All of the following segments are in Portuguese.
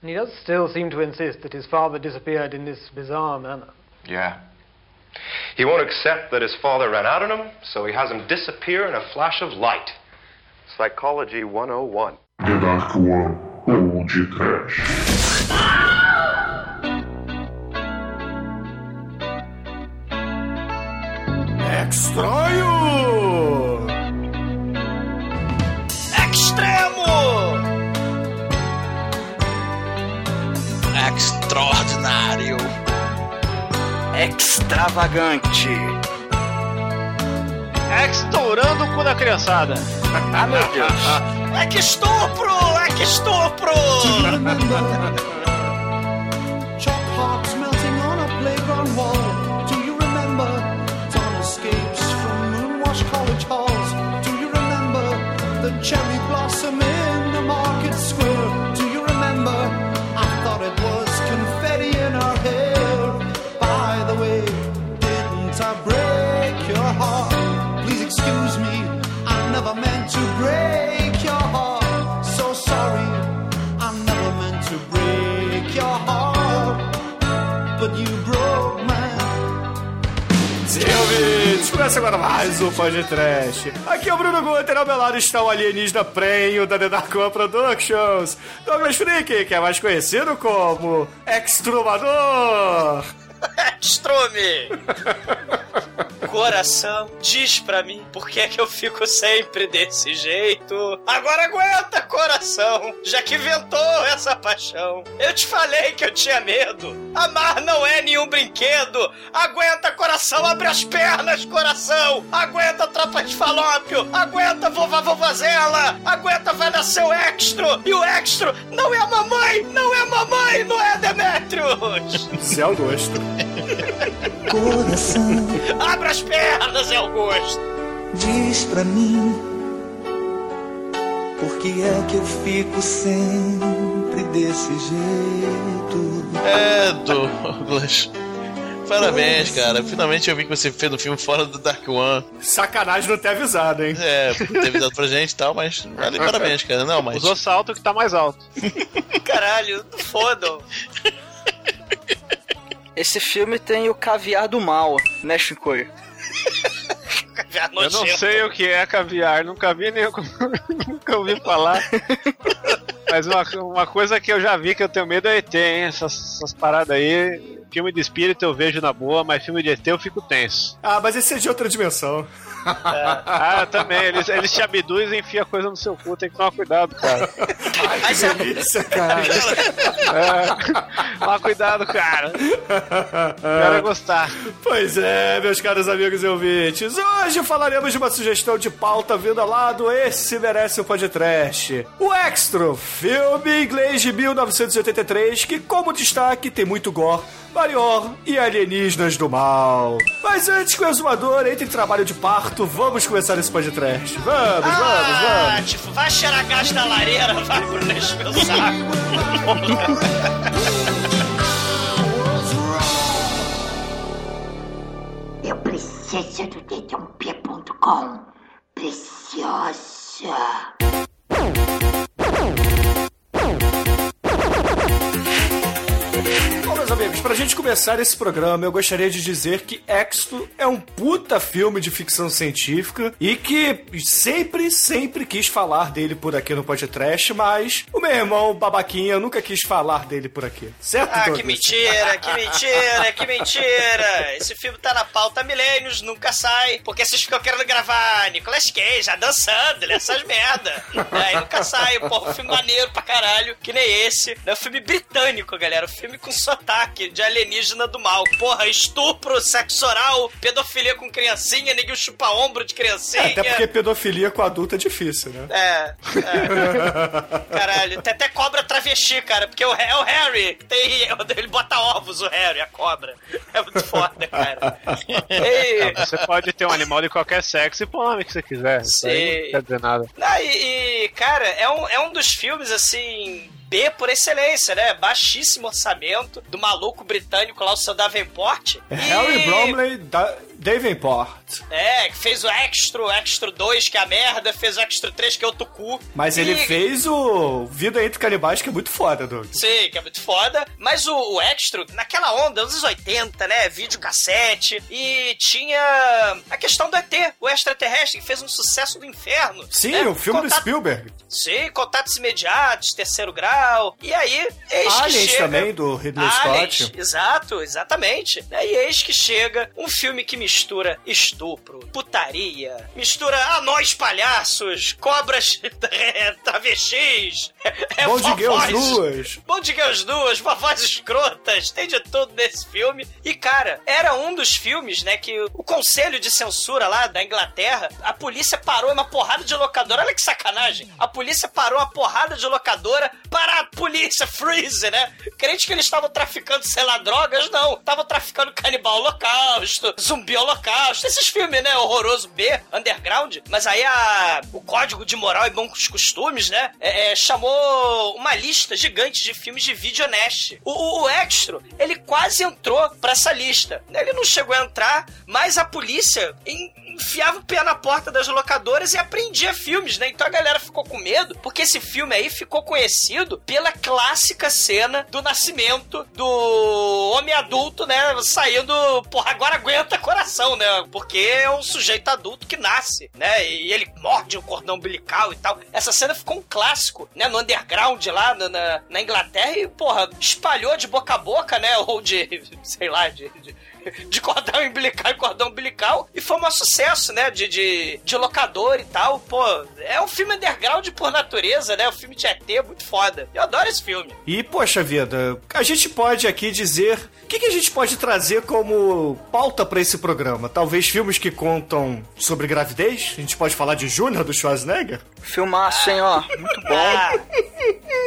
And he does still seem to insist that his father disappeared in this bizarre manner. Yeah. He won't accept that his father ran out on him, so he has him disappear in a flash of light. Psychology 101. The Dark One ou de Trash. Extravagante. Estourando o cu da criançada. Ah, meu Deus. É que estupro! É que estupro! Chop hearts começa agora mais um Pod Trash. Aqui é o Bruno Guter, ao meu lado está o alienígena prenho da One Productions, Douglas Freak, que é mais conhecido como Extrumador. Estrume! Coração, diz pra mim por que é que eu fico sempre desse jeito. Agora aguenta, coração, já que inventou essa paixão. Eu te falei que eu tinha medo. Amar não é nenhum brinquedo. Aguenta, coração, abre as pernas, coração. Aguenta, tropa de falópio. Aguenta, vovó vovazela. Aguenta, vai nascer o extro. E o extro não é a mamãe, não é a mamãe, não é Demetrius. Isso é Augusto. Coração, Abra as pernas, Augusto. diz pra mim. Por que é que eu fico sempre desse jeito? É, Douglas. Parabéns, cara. Finalmente eu vi que você fez um filme fora do Dark One. Sacanagem não ter avisado, hein? É, ter avisado pra gente e tal, mas vale, parabéns, cara. Não, mas. Usou salto que tá mais alto. Caralho, fodam. Esse filme tem o caviar do mal, né, Shinkoi? Eu não sei o que é caviar, nunca vi nem nunca ouvi falar. Mas uma, uma coisa que eu já vi que eu tenho medo é ET, hein? Essas, essas paradas aí. Filme de espírito eu vejo na boa, mas filme de ET eu fico tenso. Ah, mas esse é de outra dimensão. Ah, também, eles, eles te abduzem e enfiam coisa no seu cu, tem que tomar cuidado, cara. Ai, delícia, cara. É, toma cuidado, cara. Quero gostar. Pois é, meus caros amigos e ouvintes. Hoje falaremos de uma sugestão de pauta vinda lá do Esse Merece o Podcast. O Extra, filme inglês de 1983, que como destaque tem muito gore, Marior e alienígenas do mal. Mas antes que o exumador entre em trabalho de parto, vamos começar esse podcast. Vamos, vamos, Ah, vamos. tipo, vai cheirar gás da lareira, vai pro nesse meu saco. Eu preciso do dedãopia.com. Preciosa. Amigos, pra gente começar esse programa, eu gostaria de dizer que Exto é um puta filme de ficção científica e que sempre, sempre quis falar dele por aqui no podcast, mas o meu irmão babaquinha nunca quis falar dele por aqui. Certo, Ah, que Douglas? mentira, que mentira, que mentira. Esse filme tá na pauta há milênios, nunca sai. Porque vocês ficam querendo gravar Nicolas Cage, já dançando, né, essas merda. Aí nunca sai, porra, um filme maneiro pra caralho, que nem esse. É um filme britânico, galera. Um filme com sotaque de alienígena do mal. Porra, estupro, sexo oral, pedofilia com criancinha, neguinho chupa-ombro de criancinha. É, até porque pedofilia com adulto é difícil, né? É, é. Caralho, tem até cobra travesti, cara, porque o, é o Harry. Tem, ele bota ovos, o Harry, a cobra. É muito foda, cara. Ei, Você pode ter um animal de qualquer sexo e pôr o nome que você quiser. Sei. não quer dizer nada. Ah, e, e, cara, é um, é um dos filmes, assim, B por excelência, né? Baixíssimo orçamento, do maluco britânico lá, o seu Davenport. É Harry E- Bromley, da Davenport. É, que fez o Extra, o Extra 2, que é a merda, fez o Extra 3, que é outro cu. Mas ele E- fez o Vida entre Canibais, que é muito foda, Doug. Sim, que é muito foda. Mas o, o Extra, naquela onda, nos anos 80, né? Vídeo cassete. E tinha a questão do ET, o extraterrestre, que fez um sucesso do inferno. Sim, né? o filme do Contato- Spielberg. Sim, contatos imediatos, terceiro grau. E aí, eis que Aliens chega... também, do Ridley Aliens, Scott. Exato, exatamente. E eis que chega um filme que mistura estupro, putaria, mistura anões palhaços, cobras é, travestis, é, Bom de vovós- nuas. Bom de girls duas, vovós escrotas, tem de tudo nesse filme. E, cara, era um dos filmes, né, que o conselho de censura lá da Inglaterra, a polícia parou uma porrada de locadora. Olha que sacanagem. A polícia parou uma porrada de locadora para a polícia freeze, né? Crente que eles estavam traficando, sei lá, drogas, não. Estavam traficando canibal holocausto, zumbi holocausto, esses filmes, né, horroroso B, underground. Mas aí a, o código de moral e bons costumes, né, é, é, chamou uma lista gigante de filmes de vídeo honesto. O, o, o Extra, ele quase entrou pra essa lista. Ele não chegou a entrar, mas a polícia en- enfiava o pé na porta das locadoras e apreendia filmes, né? Então a galera ficou com medo, porque esse filme aí ficou conhecido pela clássica cena do nascimento do homem adulto, né? Saindo, porra, agora aguenta coração, né? Porque é um sujeito adulto que nasce, né? E ele morde o cordão umbilical e tal. Essa cena ficou um clássico, né? No underground lá na, na, na Inglaterra e, porra, espalhou de boca a boca, né? Ou de, sei lá, de- de de cordão umbilical em cordão umbilical e foi um sucesso, né? De, de, de locador e tal. Pô, é um filme underground por natureza, né? O filme de ET é muito foda. Eu adoro esse filme. E, poxa vida, a gente pode aqui dizer. O que, que a gente pode trazer como pauta pra esse programa? Talvez filmes que contam sobre gravidez? A gente pode falar de Júnior do Schwarzenegger? Filmaço, hein, ó. Muito bom. Ah,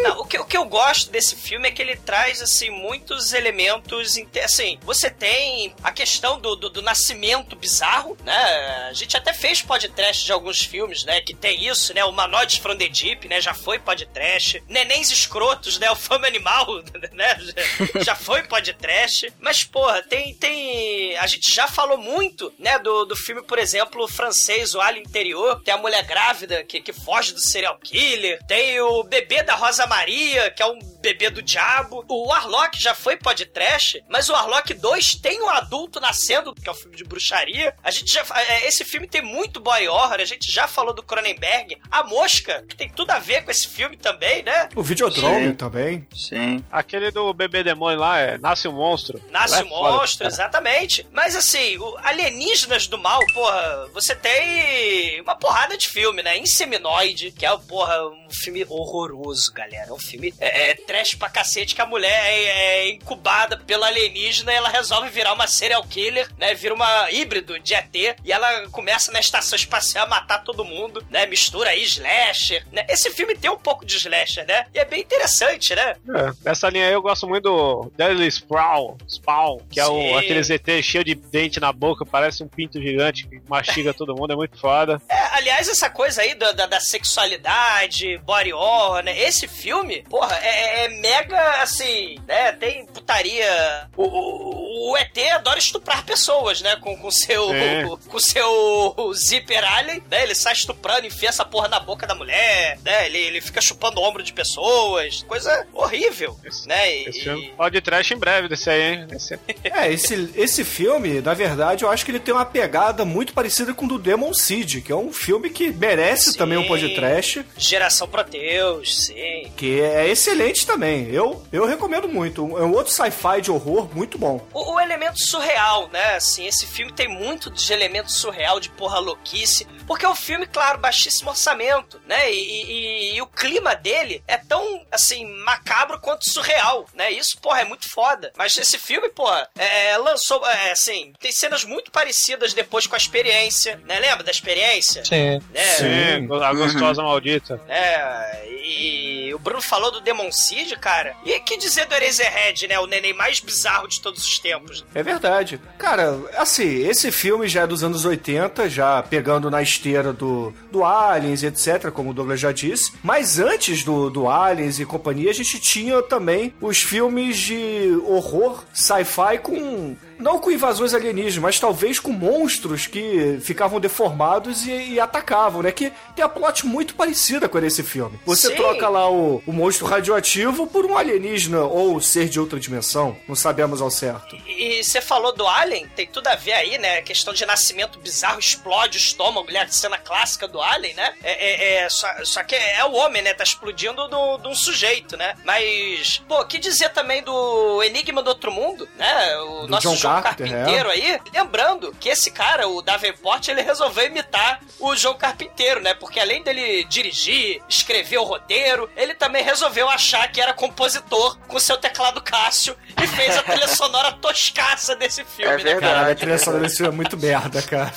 não, o, que, o que eu gosto desse filme é que ele traz, assim, muitos elementos. Assim, você tem a questão do, do, do nascimento bizarro, né? A gente até fez podcast de alguns filmes, né? Que tem isso, né? O Humanoides from the Deep, né? Já foi podcast. Nenéns escrotos, né? O Fama Animal, né? Já, já foi podcast. Mas, porra, tem, tem... A gente já falou muito, né? Do, do filme, por exemplo, francês, O Alien Interior. Tem a mulher grávida que, que foge do serial killer. Tem o bebê da Rosa Maria, que é um bebê do diabo. O Warlock já foi podcast, mas o Warlock 2 tem um adulto nascendo, que é o filme de bruxaria. A gente já. é, Esse filme tem muito body horror, a gente já falou do Cronenberg. A Mosca, que tem tudo a ver com esse filme também, né? O Videodrome Sim. também. Sim. Aquele do bebê demônio lá é Nasce um Monstro. Nasce Lá o é foda, monstro, cara. exatamente. Mas assim, o Alienígenas do Mal, porra, você tem uma porrada de filme, né? Inseminoide, que é, porra, um filme horroroso, galera. É um filme é, é trash pra cacete que a mulher é, é incubada pelo alienígena e ela resolve virar uma serial killer, né? Vira uma híbrido de ET e ela começa na estação espacial a matar todo mundo, né? Mistura aí slasher, né? Esse filme tem um pouco de slasher, né? E é bem interessante, né? É, nessa linha aí eu gosto muito do Deadly Sprawl, Spawn, que é o, aquele ZT cheio de dente na boca, parece um pinto gigante que mastiga todo mundo, é muito foda. É, aliás, essa coisa aí da, da, da sexualidade, body horror, né? Esse filme, porra, é, é mega, assim, né? Tem putaria. O, o, o ET adora estuprar pessoas, né? Com, com seu É. com seu zíper alien, né? Ele sai estuprando, enfia essa porra na boca da mulher, né? Ele, ele fica chupando o ombro de pessoas. Coisa horrível, né? E- Esse filme pode trash em breve desse aí, hein? Esse- É, esse, esse filme, na verdade, eu acho que ele tem uma pegada muito parecida com o do Demon Seed, que é um filme que merece Sim. também um podcast, Geração Proteus, sim. que é excelente também. Eu, eu recomendo muito. É um outro sci-fi de horror muito bom. O, o elemento surreal, né? Assim, esse filme tem muito de elemento surreal, de porra louquice. Porque é um filme, claro, baixíssimo orçamento, né? E, e- e o clima dele é tão, assim, macabro quanto surreal, né? Isso, porra, é muito foda. Mas esse filme, porra, é, lançou, é, assim, tem cenas muito parecidas depois com a experiência, né? Lembra da experiência? Sim. Né? Sim, a gostosa maldita. É, e o Bruno falou do Demon Seed, cara. E que dizer do Eraserhead, né? O neném mais bizarro de todos os tempos. É verdade. Cara, assim, esse filme já é dos anos 80, já pegando na esteira do, do Aliens, etc., como o Douglas já disse. Mas antes do, do Aliens e companhia, a gente tinha também os filmes de horror, sci-fi com não com invasões alienígenas, mas talvez com monstros que ficavam deformados e, e atacavam, né? Que tem a plot muito parecida com esse filme. Você Sim. troca lá o, o monstro radioativo por um alienígena ou ser de outra dimensão, não sabemos ao certo. E você falou do Alien, tem tudo a ver aí, né? Questão de nascimento bizarro, explode o estômago, né? A cena clássica do Alien, né? É, é- é- só, só que é o homem, né? Tá explodindo do- de um sujeito, né? Mas, pô, que dizer também do Enigma do Outro Mundo, né? O Do nosso John Carpenter, Carpinteiro aí. Lembrando que esse cara, o Davenport, ele resolveu imitar o João Carpinteiro, né? Porque além dele dirigir, escrever o roteiro, ele também resolveu achar que era compositor com seu teclado Cássio e fez a trilha sonora toscaça desse filme, né, cara? Caralho, a trilha sonora desse filme é muito merda, cara.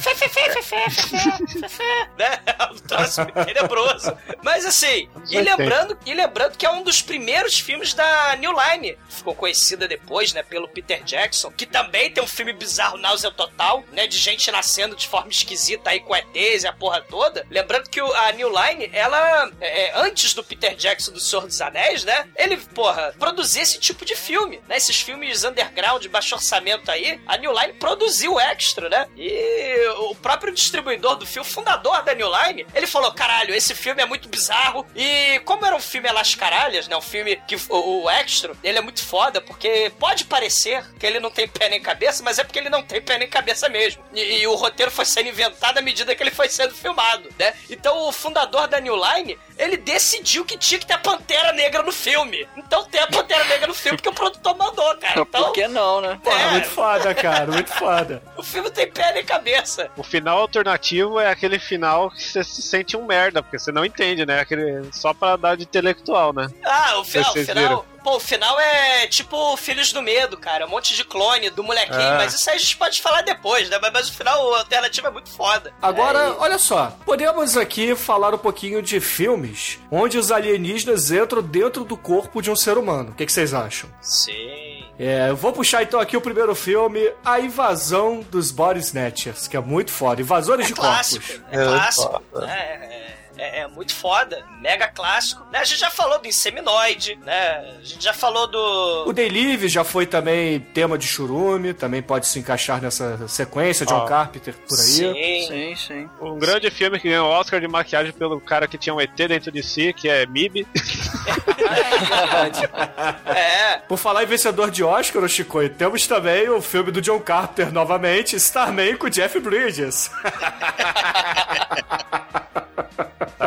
né? É um troço tenebroso. Mas assim, e lembrando, e lembrando que é um dos primeiros filmes da New Line. Ficou conhecida depois, né, pelo Peter Jackson, que também tem um filme bizarro, Náusea Total, né, de gente nascendo de forma esquisita aí com ETs e a porra toda. Lembrando que a New Line, ela, é, antes do Peter Jackson do Senhor dos Anéis, né, ele, porra, produzia esse tipo de filme, né, esses filmes underground, de baixo orçamento aí, a New Line produziu extra, né, e o próprio distribuidor do filme, fundador da New Line, ele falou, caralho, esse filme é muito bizarro, e como era um filme a las caralhas, né, um filme que o, o extra, ele é muito foda, porque pode parecer que ele não tem pé nem cabeça, mas é porque ele não tem pé nem cabeça mesmo. E, e o roteiro foi sendo inventado à medida que ele foi sendo filmado, né? Então o fundador da New Line, ele decidiu que tinha que ter a Pantera Negra no filme. Então tem a Pantera Negra no filme porque o produtor mandou, cara. Então, Por que não, né? Porra, É. muito foda, cara, muito foda. o filme tem pé nem cabeça. O final alternativo é aquele final que você se sente um merda, porque você não entende, né? Aquele, só pra dar de intelectual, né? Ah, o final, o Vocês final. viram? Pô, o final é tipo Filhos do Medo, cara. Um monte de clone do molequinho. É. Mas isso aí a gente pode falar depois, né? Mas, mas o final alternativo é muito foda. Agora, olha só, podemos aqui falar um pouquinho de filmes onde os alienígenas entram dentro do corpo de um ser humano. O que, que vocês acham? Sim. É, eu vou puxar então aqui o primeiro filme, A Invasão dos Body Snatchers, que é muito foda. Invasores de clássico. corpos. É clássico. né? É, é- é muito foda. Mega clássico. Né? A gente já falou do Inseminoide, né? A gente já falou do. O Delive já foi também tema de churume, também pode se encaixar nessa sequência, John Ó. Carpenter por aí. Sim. Sim, sim. Um grande filme que ganhou o Oscar de maquiagem pelo cara que tinha um ET dentro de si, que é MIB. É. Por falar em vencedor de Oscar, Chico, temos também o filme do John Carpenter novamente, Starman com Jeff Bridges.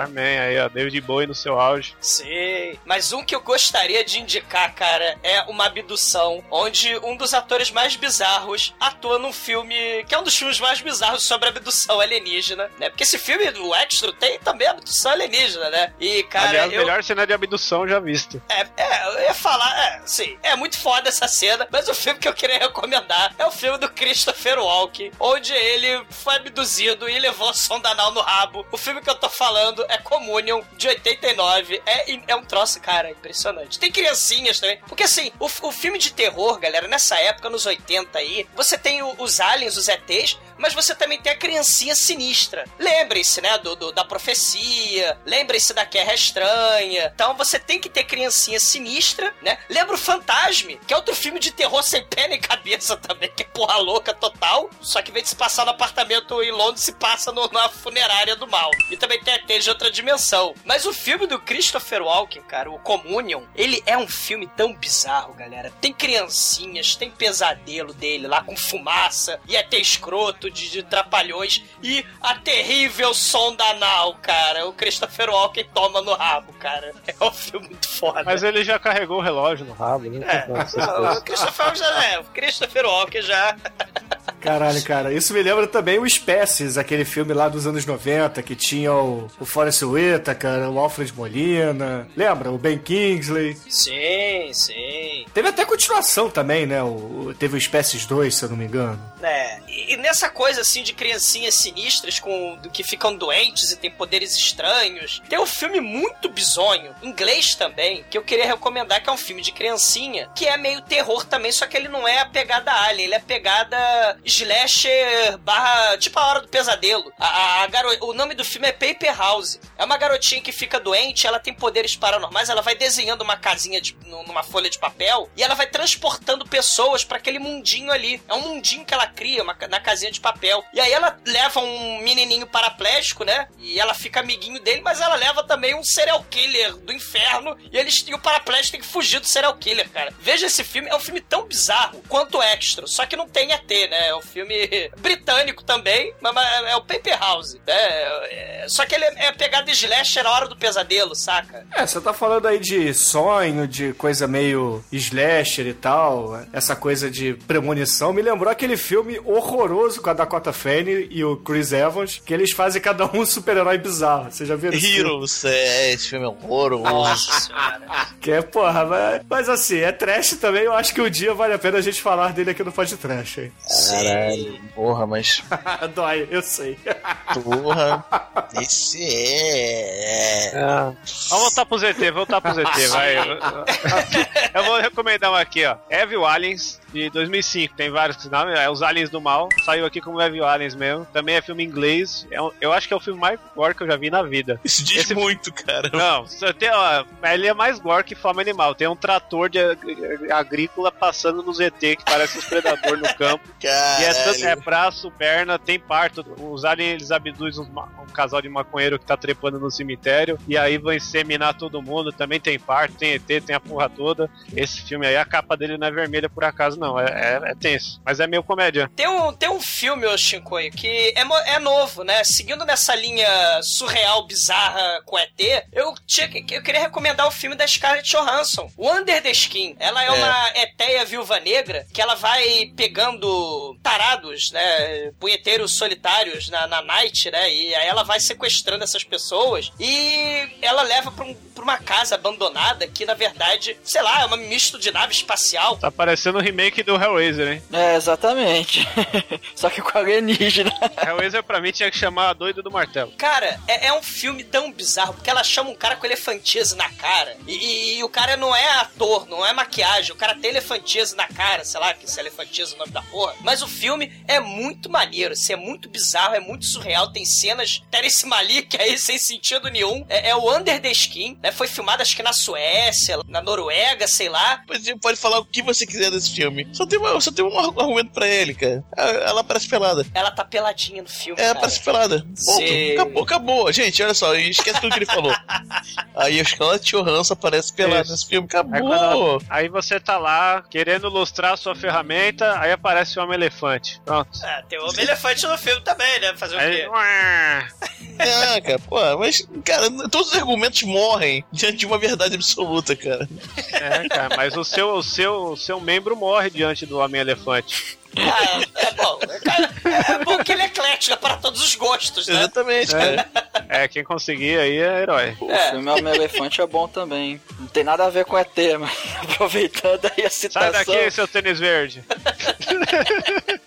Starman aí, ó, David Bowie no seu auge. Sim. Mas um que eu gostaria de indicar, cara, é uma abdução, onde um dos atores mais bizarros atua num filme que é um dos filmes mais bizarros sobre abdução alienígena, né? Porque esse filme do Extra tem também abdução alienígena, né? E, cara, Aliás, eu... melhor cena de abdução já visto. É, é, eu ia falar, é, sim, é muito foda essa cena, mas o filme que eu queria recomendar é o filme do Christopher Walken, onde ele foi abduzido e levou sonda anal no rabo. O filme que eu tô falando é Communion, de 89. É, é um troço, cara, impressionante. Tem criancinhas também, porque assim, o, o filme de terror, galera, nessa época, nos 80 aí, você tem o- os aliens, os ETs, mas você também tem a criancinha sinistra. Lembrem-se, né, do, do- da profecia, lembrem-se da Guerra Estranha. Então você tem que ter criancinha sinistra, né? Lembra o Fantasme, que é outro filme de terror sem pé nem cabeça também, que é porra louca total. Só que em vez de se passar no apartamento em Londres, se passa no- na funerária do mal. E também tem ET de outra dimensão. Mas o filme do Christopher Walken, cara, o Communion, ele é um filme tão bizarro, galera. Tem criancinhas, tem pesadelo dele lá com fumaça, e ET escroto de, de trapalhões, e a terrível sonda anal, cara. O Christopher Walken toma no rabo, cara. É um filme muito foda. Mas ele já carregou o relógio no rabo, né? É, o Christopher já é, o Christopher Walken já. Caralho, cara, isso me lembra também o Espécies, aquele filme lá dos anos 90, que tinha o, o Forrest Whitaker, o Alfred Molina, lembra? O Ben Kingsley. Sim, sim. Teve até continuação também, né? O, teve o Espécies 2, se eu não me engano. É, e, e nessa coisa assim de criancinhas sinistras com do que ficam doentes e têm poderes estranhos, tem um filme muito bizonho, inglês também, que eu queria recomendar, que é um filme de criancinha, que é meio terror também, só que ele não é a pegada Alien, ele é a pegada slasher barra, tipo a hora do pesadelo. A, a, a garo... O nome do filme é Paper House. É uma garotinha que fica doente, ela tem poderes paranormais, ela vai desenhando uma casinha de, numa folha de papel e ela vai transportando pessoas para aquele mundinho ali. É um mundinho que ela cria uma, na casinha de papel. E aí ela leva um menininho paraplégico, né? E ela fica amiguinho dele, mas ela leva também um serial killer do inferno e eles e o paraplégico tem que fugir do serial killer, cara. Veja esse filme, é um filme tão bizarro quanto Extra, só que não tem ET, né? É um filme britânico também, mas, é o Paper House. Né? É, só que ele é, é pegado de slasher na hora do pesadelo, saca? É, você tá falando aí de sonho, de coisa meio slasher e tal, essa coisa de premonição, me lembrou aquele filme horroroso com a Dakota Fanning e o Chris Evans, que eles fazem cada um um super-herói bizarro. Você já viu filme? Heroes, é, esse filme é horroroso. Que é, porra, mas, mas assim, é trash também, eu acho que um dia vale a pena a gente falar dele aqui no podcast, hein? Caralho, porra, mas. Dói, eu sei. Porra, esse é. Vamos voltar pro ZT, voltar pro ZT, vai. Eu vou recomendar um aqui, ó. Evil Aliens, de 2005. Tem vários nomes, é Os Aliens do Mal. Saiu aqui como Evil Aliens mesmo. Também é filme inglês. É um- eu acho que é o filme mais gore que eu já vi na vida. Isso diz Esse- muito, cara. Não, tem, ó, ele é mais gore que fome animal. Tem um trator de ag- agrícola passando no ZT que parece um predador no campo. E é, tanto- é braço, perna, tem parto. Os aliens eles abduzem um casal de maconheiro que tá trepando no cemitério. E aí vão inseminar todo mundo. Também tem parto, tem ET, tem a porra toda. Esse filme aí, a capa dele não é vermelha por acaso, não. É, é- é tenso. Mas é meio comédia. Tem um, tem um filme, ô Shinkoio, que é, é novo, né? Seguindo nessa linha surreal, bizarra com ET, eu, tinha, eu queria recomendar o filme da Scarlett Johansson, o Under the Skin. Ela é, É. uma etéia viúva negra que ela vai pegando tarados, né? Punheteiros solitários na, na night, né? E aí ela vai sequestrando essas pessoas e ela leva pra, um- pra uma casa abandonada que, na verdade, sei lá, é um misto de nave espacial. Tá parecendo o remake do Hellraiser, hein? É, exatamente. Só que com alienígena. Hellraiser pra mim tinha que chamar a doida do martelo. Cara, é, é um filme tão bizarro, porque ela chama um cara com elefantise na cara. E, e- e o cara não é ator, não é maquiagem. O cara tem elefantise na cara, sei lá, que se elefantise é o nome da porra. Mas o filme é muito maneiro, assim, é muito bizarro, é muito surreal. Tem cenas Terence Malik aí sem sentido nenhum. É, é o Under the Skin, né? Foi filmado acho que na Suécia, na Noruega, sei lá. Você pode falar o que você quiser desse filme. Só tem, uma, só tem um argumento pra ele, cara. Ela parece pelada. Ela tá peladinha no filme. É, cara. parece pelada. Ponto. Acabou, acabou. Gente, olha só, esquece tudo que ele falou. Aí a Scarlett Johansson aparece pelada Isso. nesse filme. Aí, quando Acabou. ela- aí você tá lá querendo lustrar a sua ferramenta, aí aparece o homem elefante. Pronto. É, tem o homem elefante no filme também, né? Fazer o Aí, quê? É, cara, pô, mas, cara, todos os argumentos morrem diante de uma verdade absoluta, cara. é, cara, mas o seu, o seu, o seu membro morre diante do homem elefante. Ah, é bom. Cara, é bom que ele é eclético, é para todos os gostos, né? Exatamente, cara. É, quem conseguir aí é herói. O filme Homem Elefante é bom também. Não tem nada a ver com ET, mas aproveitando aí a Sai citação. daqui, seu tênis verde.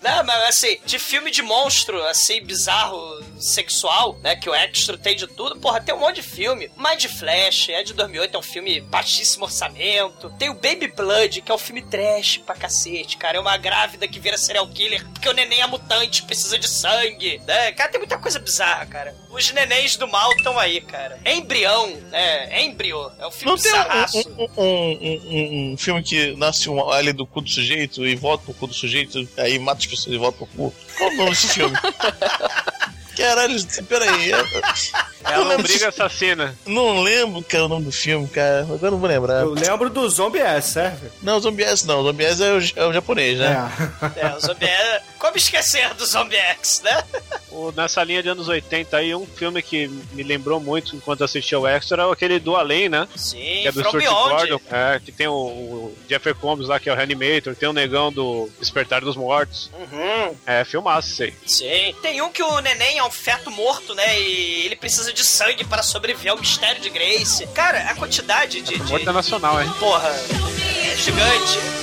Não, mas assim, de filme de monstro, assim, bizarro, sexual, né? Que o Extra tem de tudo. Porra, tem um monte de filme. Mind Flash, é de 2008, é um filme baixíssimo orçamento. Tem o Baby Blood, que é um filme trash pra cacete, cara. É uma grávida que vira serial killer porque o neném é mutante, precisa de sangue, né? Cara, tem muita coisa bizarra, cara. Os nenéns do mal estão aí, cara. Embrião, né? Embryo. É um filme Não tem bizarraço. um, um, um, um- um filme que nasce um alien do cu do sujeito e volta pro cu do sujeito, aí mata as pessoas e volta pro cu. Qual o nome desse filme? Caralho, peraí. Eu- É a lombriga assassina. Não lembro que é o nome do filme, cara. Agora eu não vou lembrar. Eu lembro do Zombie S, serve? Não, Zombie S não. Zombie S é o, é o japonês, né? É. É, o Zombie é... Como esquecer do Zombie X, né? O- nessa linha de anos 80 aí, um filme que me lembrou muito enquanto assistia o Extra é aquele do Além, né? Sim, Que é do From Stuart Beyond. Gordon. É, que tem o, o Jeffrey Combs lá, que é o Reanimator. Tem o negão do Despertar dos Mortos. Uhum. É, filmaço isso aí. Sim. Tem um que o neném é um feto morto, né? E ele precisa de sangue para sobreviver ao mistério de Grace. Cara, a quantidade de. de... Morta nacional, hein? Porra, é gigante.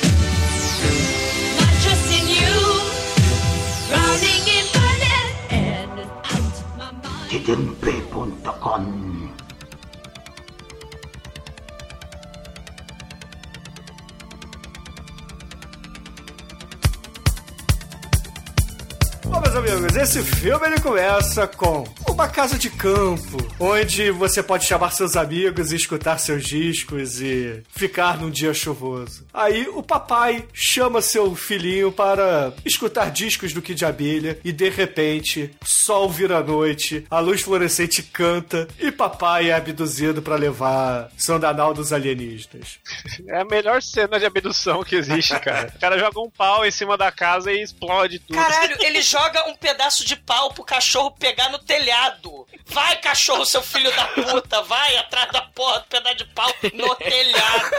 tdmp.com amigos, esse filme ele começa com uma casa de campo, onde você pode chamar seus amigos e escutar seus discos e ficar num dia chuvoso. Aí o papai chama seu filhinho para escutar discos do Kid Abelha e de repente, sol vira noite, a luz fluorescente canta e papai é abduzido para levar sandanal dos alienígenas. É a melhor cena de abdução que existe, cara. O cara joga um pau em cima da casa e explode tudo. Caralho, ele joga um pedaço de pau pro cachorro pegar no telhado. Vai, cachorro, seu filho da puta, vai atrás da porra do pedaço de pau no telhado.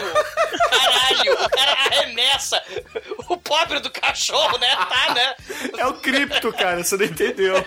Caralho, o cara arremessa. O pobre do cachorro, né? Tá, né? É o cripto, cara, você não entendeu.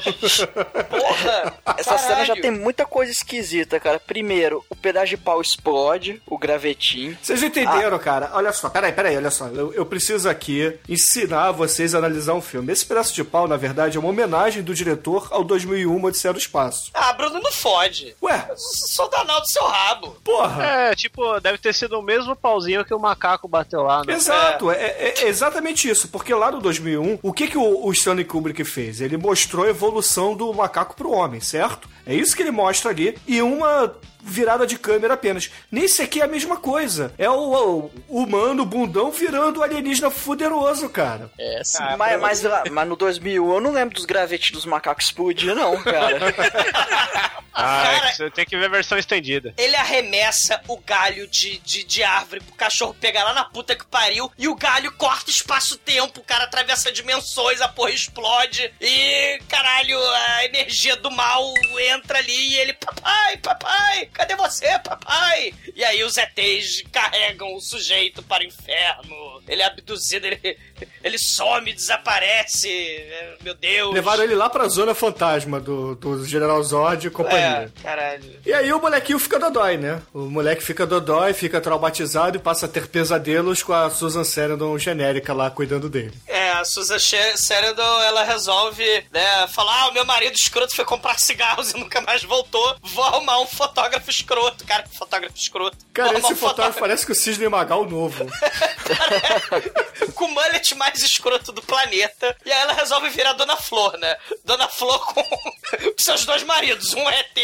Porra! Essa cena já caralho. tem muita coisa esquisita, cara. Primeiro, o pedaço de pau explode, o gravetinho. Vocês não entenderam, cara? Olha só, peraí, peraí, olha só. Eu, eu preciso aqui ensinar vocês a analisar um filme. Esse pedaço de pau, na verdade, é uma homenagem do diretor ao 2001 Odisseia do Espaço. Ah, Bruno, não fode. Ué, Sou danal do seu rabo. porra! É, tipo, deve ter sido o mesmo pauzinho que o macaco bateu lá, né? Exato, é. é- é exatamente isso. Porque lá no 2001, o que, que o, o Stanley Kubrick fez? Ele mostrou a evolução do macaco pro homem, certo? É isso que ele mostra ali. E uma virada de câmera apenas. Nesse aqui é a mesma coisa. É o, o humano bundão virando o alienígena fuderoso, cara. É, sim. mas, mas, lá- mas no 2001 eu não lembro dos gravetes dos macacos explodir, não, cara. Ah, é Cara- que você tem que ver a versão estendida. Ele arremessa o galho de, de, de árvore pro cachorro pegar lá na puta que pariu e o galho corta espaço-tempo, o cara atravessa dimensões, a porra explode e, caralho, a energia do mal entra ali e ele, papai, papai, cadê você, papai? E aí os ETs carregam o sujeito para o inferno, ele é abduzido, ele, ele some, desaparece, é, meu Deus. Levaram ele lá pra zona fantasma do, do General Zod e companhia. É, caralho. E aí o molequinho fica dodói, né? O moleque fica dodói, fica traumatizado e passa a ter pesadelos com a Susan Sarandon genérica lá cuidando dele. É, a Susan Sarandon, ela resolve, né, falar, ah, o meu marido escroto foi comprar cigarros e nunca mais voltou, vou arrumar um fotógrafo escroto. Cara, que fotógrafo escroto. Cara, esse um fotógrafo parece que o Cisne Magal novo. com o mullet mais escroto do planeta. E aí ela resolve virar Dona Flor, né? Dona Flor com seus dois maridos. Um é ET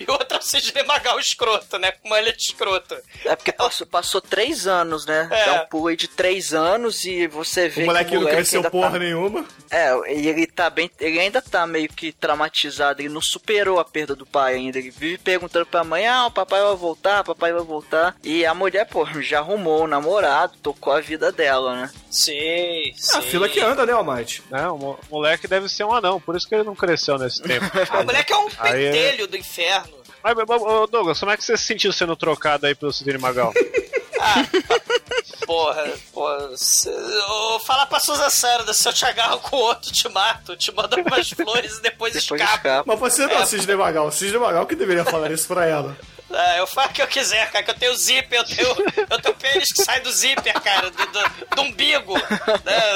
e o outro é o Cisne Magal escroto, né? Com mullet escroto. É porque passou, passou três anos, né? É. Dá um pulo aí de três anos e você vê O molequinho que o não moleque cresceu ainda porra tá... nenhuma. É, e ele tá bem. Ele ainda tá meio que traumatizado, ele não superou a perda do pai ainda. Ele vive perguntando pra mãe: ah, o papai vai voltar, o papai vai voltar. E a mulher, pô, já arrumou o namorado, tocou a vida dela, né? Sim, sim. É a fila que anda, né, Almighty? Não, o mo- moleque deve ser um anão, por isso que ele não cresceu nesse tempo. O moleque é um Aí é- pentelho do inferno. Mas, Douglas, como é que você se sentiu sendo trocado aí pelo Sidney Magal? Ah, porra, porra. Se, ô, fala pra Susan Sarandon, se eu te agarro com outro, te mato, te mando umas flores e depois, Depois escapo. Mas você não é o Cisne Magal. O Cisne Magal que deveria falar isso pra ela. Ah, eu faço o que eu quiser, cara, que eu tenho zíper, eu tenho, eu tenho pênis que sai do zíper, cara, do, do, do umbigo. Né?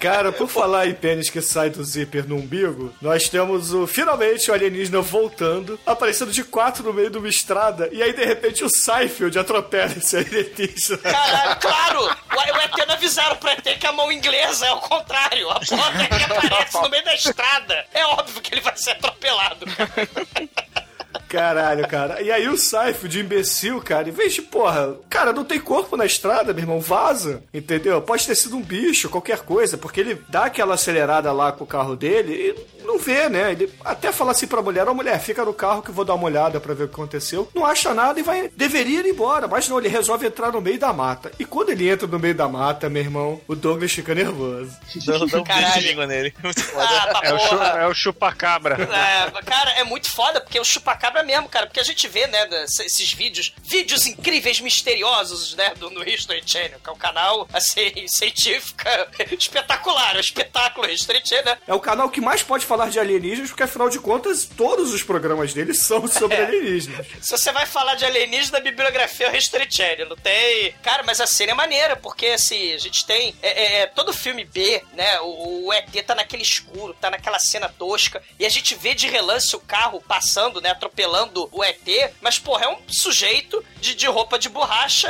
Cara, por falar em pênis que sai do zíper no umbigo, nós temos o finalmente o alienígena voltando, aparecendo de quatro no meio de uma estrada, e aí de repente o Seinfeld atropela esse alienígena. Caralho, claro! O, o ET avisaram pro ET que a mão inglesa é o contrário. A porta que aparece no meio da estrada. É óbvio que ele vai ser atropelado. Caralho, cara. E aí o Seinfeld, imbecil, cara, em vez de, porra, cara, não tem corpo na estrada, meu irmão, vaza, entendeu? Pode ter sido um bicho, qualquer coisa, porque ele dá aquela acelerada lá com o carro dele e não vê, né? Ele até fala assim pra mulher, ó mulher, fica no carro que eu vou dar uma olhada pra ver o que aconteceu. Não acha nada e vai, deveria ir embora, mas não, ele resolve entrar no meio da mata. E quando ele entra no meio da mata, meu irmão, o Douglas fica nervoso. Dá, dá um de língua nele. Ah, pra É o, chu, é o chupacabra. É, cara, é muito foda, porque o chupacabra mesmo, cara, porque a gente vê, né, esses vídeos, vídeos incríveis, misteriosos, né, do, no History Channel, que é um canal, assim, científica espetacular, o espetáculo History Channel, É o canal que mais pode falar falar de alienígenas, porque afinal de contas, todos os programas dele são sobre É. alienígenas. Se você vai falar de alienígena, a bibliografia é o History Channel, não tem... Cara, mas a cena é maneira, porque, assim, a gente tem... É, é- é todo filme B, né? O, o ET tá naquele escuro, tá naquela cena tosca, e a gente vê de relance o carro passando, né? Atropelando o ET, mas, porra, é um sujeito de, de roupa de borracha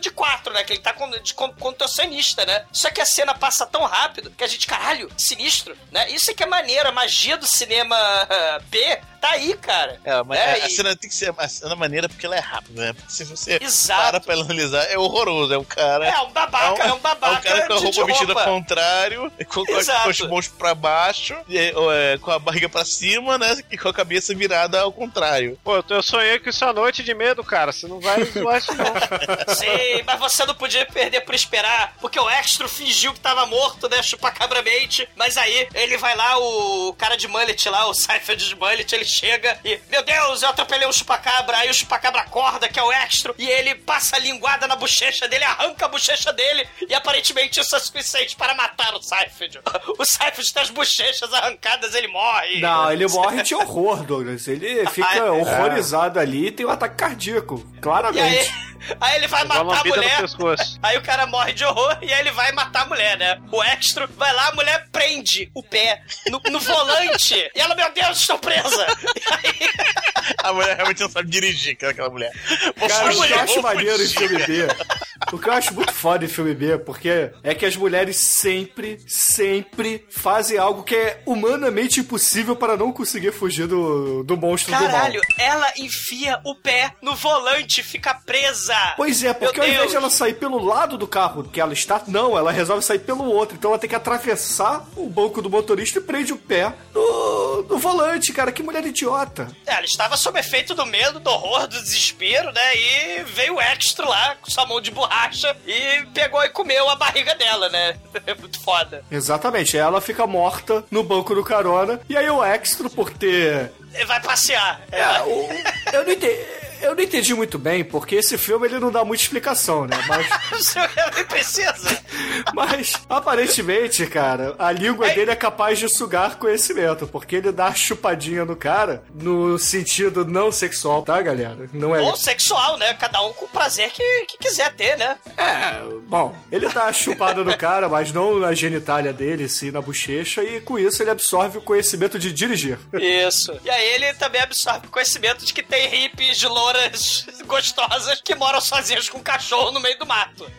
de quatro, né? Que ele tá com, de con- contorcionista, né? Só que a cena passa tão rápido que a gente, caralho, sinistro, né? Isso é que é maneiro, a magia do cinema B tá aí, cara. É, mas É, a, e- cena tem que ser a cena maneira porque ela é rápida, né? Porque se você Exato. para pra analisar, é horroroso. É um cara. É um babaca, é um babaca É um cara com a roupa vestida ao contrário, com, com as mãos pra baixo, e, é, com a barriga pra cima, né? E com a cabeça virada ao contrário. Pô, eu, sonhei com isso à noite de medo, cara. Você não vai zoar isso, não. Sim, mas você não podia perder por esperar, porque o Extra fingiu que tava morto, né? Chupacabra-mente. Mas aí ele vai lá, o cara de mullet lá, o Seifert de mullet, ele chega e, meu Deus, eu atropelei um chupacabra. Aí o chupacabra acorda, que é o Extra, e ele passa a linguada na bochecha dele, arranca a bochecha dele, e aparentemente isso é suficiente para matar o Seifert. O Seifert tem as bochechas arrancadas, ele morre. Não, ele morre de horror, Douglas. Ele fica horrorizado ali e tem um ataque cardíaco, claramente. aí, ele vai Igual matar a mulher. Aí o cara morre de horror e aí ele vai matar a mulher, né? O extra vai lá, a mulher prende o pé no, no volante. E ela, meu Deus, estou presa. E aí, A mulher realmente não sabe dirigir, cara, aquela mulher. Cara, eu acho maneiro fugir. filme B, o que eu acho muito foda em filme B, porque é que as mulheres sempre, sempre fazem algo que é humanamente impossível para não conseguir fugir do, do monstro caralho, do mal. ela enfia o pé no volante, fica presa. Pois é, porque ao Meu invés de Deus. ela sair pelo lado do carro que ela está, não, ela resolve sair pelo outro. Então ela tem que atravessar o banco do motorista e prende o pé no, no volante, cara. Que mulher idiota. É, ela estava sob efeito do medo, do horror, do desespero, né? E veio o extra lá, com sua mão de borracha, e pegou e comeu a barriga dela, né? É muito foda. Exatamente, ela fica morta no banco do carona. E aí o extra, por ter Ele vai passear. É, o- eu, não entendi, eu não entendi muito bem, porque esse filme ele não dá muita explicação, né? Mas, Nem precisa. mas aparentemente, cara, a língua dele é capaz de sugar conhecimento, porque ele dá chupadinha no cara no sentido não sexual, tá, galera? Não é. Ou sexual, né? Cada um com o prazer que, que quiser ter, né? É, bom, ele dá chupada no cara, mas não na genitália dele, sim na bochecha, e com isso ele absorve o conhecimento de dirigir. Isso. E aí ele também absorve o conhecimento de que tem hippies de louras gostosas que moram sozinhas com um cachorro no meio do mato.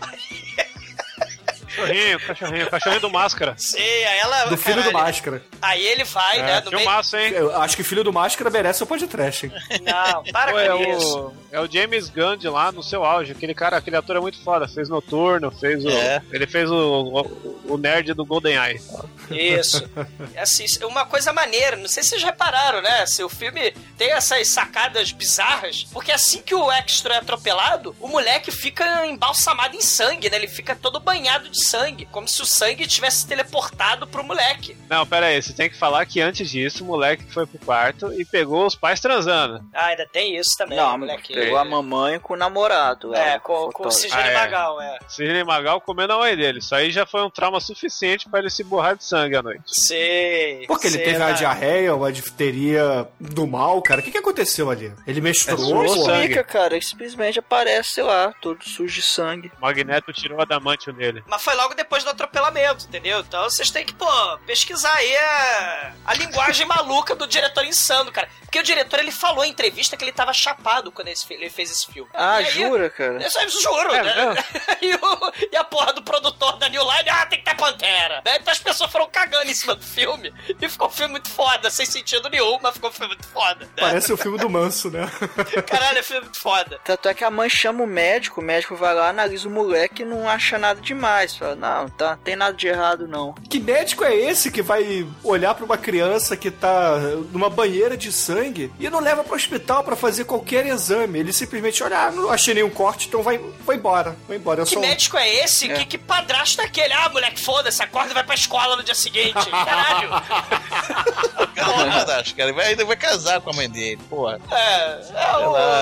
Cachorrinho, cachorrinho, cachorrinho do máscara. Sim, aí ela. Do filho do caralho, Máscara. Aí ele vai, né? É, No meio... filmaço, hein? Eu acho que filho do Máscara merece o podcast, hein? Não, para Pô, é, com isso. o, é o James Gunn de lá no seu auge. Aquele cara, aquele ator é muito foda. Fez Noturno, fez o. É. Ele fez o, o, o nerd do GoldenEye. Isso. Assim, uma coisa maneira, não sei se vocês repararam, né? Se o filme tem essas sacadas bizarras, porque assim que o extra é atropelado, o moleque fica embalsamado em sangue, né? Ele fica todo banhado de sangue, como se o sangue tivesse teleportado pro moleque. Não, pera aí, você tem que falar que antes disso o moleque foi pro quarto e pegou os pais transando. Ah, ainda tem isso também, Não, moleque. pegou a mamãe com o namorado. É, ela, com, com o. Sidney Ah, é. Magal, é. Sidney Magal comendo a mãe dele. Isso aí já foi um trauma suficiente pra ele se borrar de sangue à noite. Sei. Porque ele sei, teve né? diarreia, uma difteria do mal, cara. O que, que aconteceu ali? Ele É menstruou, sangue. Fica, cara, ele simplesmente aparece lá, todo sujo de sangue. O Magneto tirou o adamantio dele. Mas foi logo depois do atropelamento, entendeu? Então vocês têm que, pô, pesquisar aí a, a linguagem maluca do diretor insano, cara. Porque o diretor, ele falou em entrevista que ele tava chapado quando ele fez esse filme. Ah, aí- jura, cara? Isso aí, juro, É, né? e, o- e a porra do produtor da New Line, ah, tem que ter Pantera. Né? Então as pessoas foram cagando em cima do filme. E ficou um filme muito foda, sem sentido nenhum, mas ficou um filme muito foda. Né? Parece o filme do Manso, né? Caralho, é filme muito foda. Tanto é que a mãe chama o médico, o médico vai lá, analisa o moleque e não acha nada demais. Fala, não, tá, tem nada de errado não. que médico é esse que vai olhar pra uma criança que tá numa banheira de sangue e não leva pro hospital pra fazer qualquer exame? Ele simplesmente olha, ah, não achei nenhum corte, então vai, vai embora. Vai embora. Eu Que sou... médico é esse? Que, que padrasto é aquele? Ah, moleque, foda-se, acorda e vai pra escola no dia seguinte. Caralho! Calma, fantástico, cara. Ele vai, ainda vai casar com a mãe dele, porra. É, é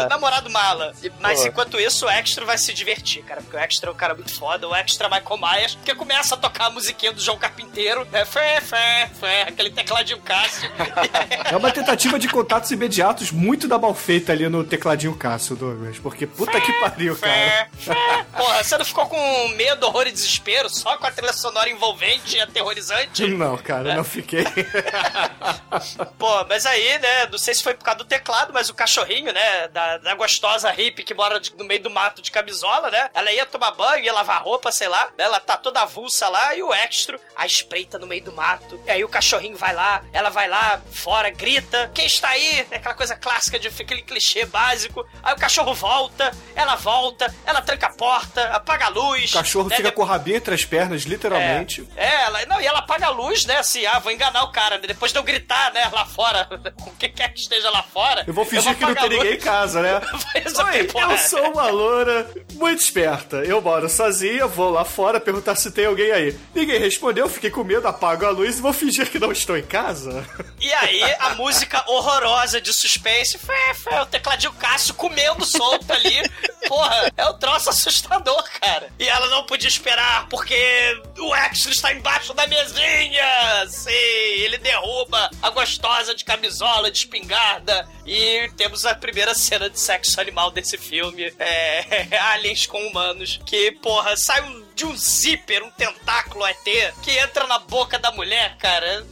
o namorado mala. Mas Pô. enquanto isso, o Extra vai se divertir, cara. Porque o Extra é um cara muito foda. O Extra Michael Myers, que começa a tocar a musiquinha do João Carpinteiro. É fé, fé, fé. Aquele tecladinho Cássio. É uma tentativa de contatos imediatos muito da mal feita ali no tecladinho Cássio, Douglas. Porque puta que pariu, cara. Fé, fé. Porra, você não ficou com medo, horror e desespero só com a trilha sonora envolvente e aterrorizante? Não, cara, não fiquei. Pô, mas aí, né, não sei se foi por causa do teclado, mas o cachorrinho, né, da, da gostosa hippie que mora de- no meio do mato de camisola, né, ela ia tomar banho, ia lavar roupa, sei lá, né, ela tá toda avulsa lá e o extra a espreita no meio do mato. E aí o cachorrinho vai lá, ela vai lá fora, grita, quem está aí? É aquela coisa clássica de aquele clichê básico. Aí o cachorro volta, ela volta, ela tranca a porta, apaga a luz. O cachorro né, fica com o rabinho entre as pernas, literalmente. é, ela, não, e ela apaga a luz, né? Assim, ah, vou enganar o cara, né? Depois de eu gritar, né, lá fora, o que quer que esteja lá fora. Eu vou fingir que não tem ninguém em casa, né? Oi, eu sou uma loura muito esperta. Eu moro sozinha, vou lá fora perguntar se tem alguém aí. Ninguém respondeu, fiquei com medo, apago a luz e vou fingir que não estou em casa. E aí, a música horrorosa de suspense, fé, fé, o tecladinho Cássio comendo solto ali. Porra, é um troço assustador, cara. E ela não podia esperar, porque o Extra está embaixo da mesinha. Sim, ele derruba a gostosa de camisola, de espingarda. E temos a primeira cena de sexo animal desse filme. É, aliens com humanos. Que, porra, sai um- de um zíper, um tentáculo ET, que entra na boca da mulher, cara.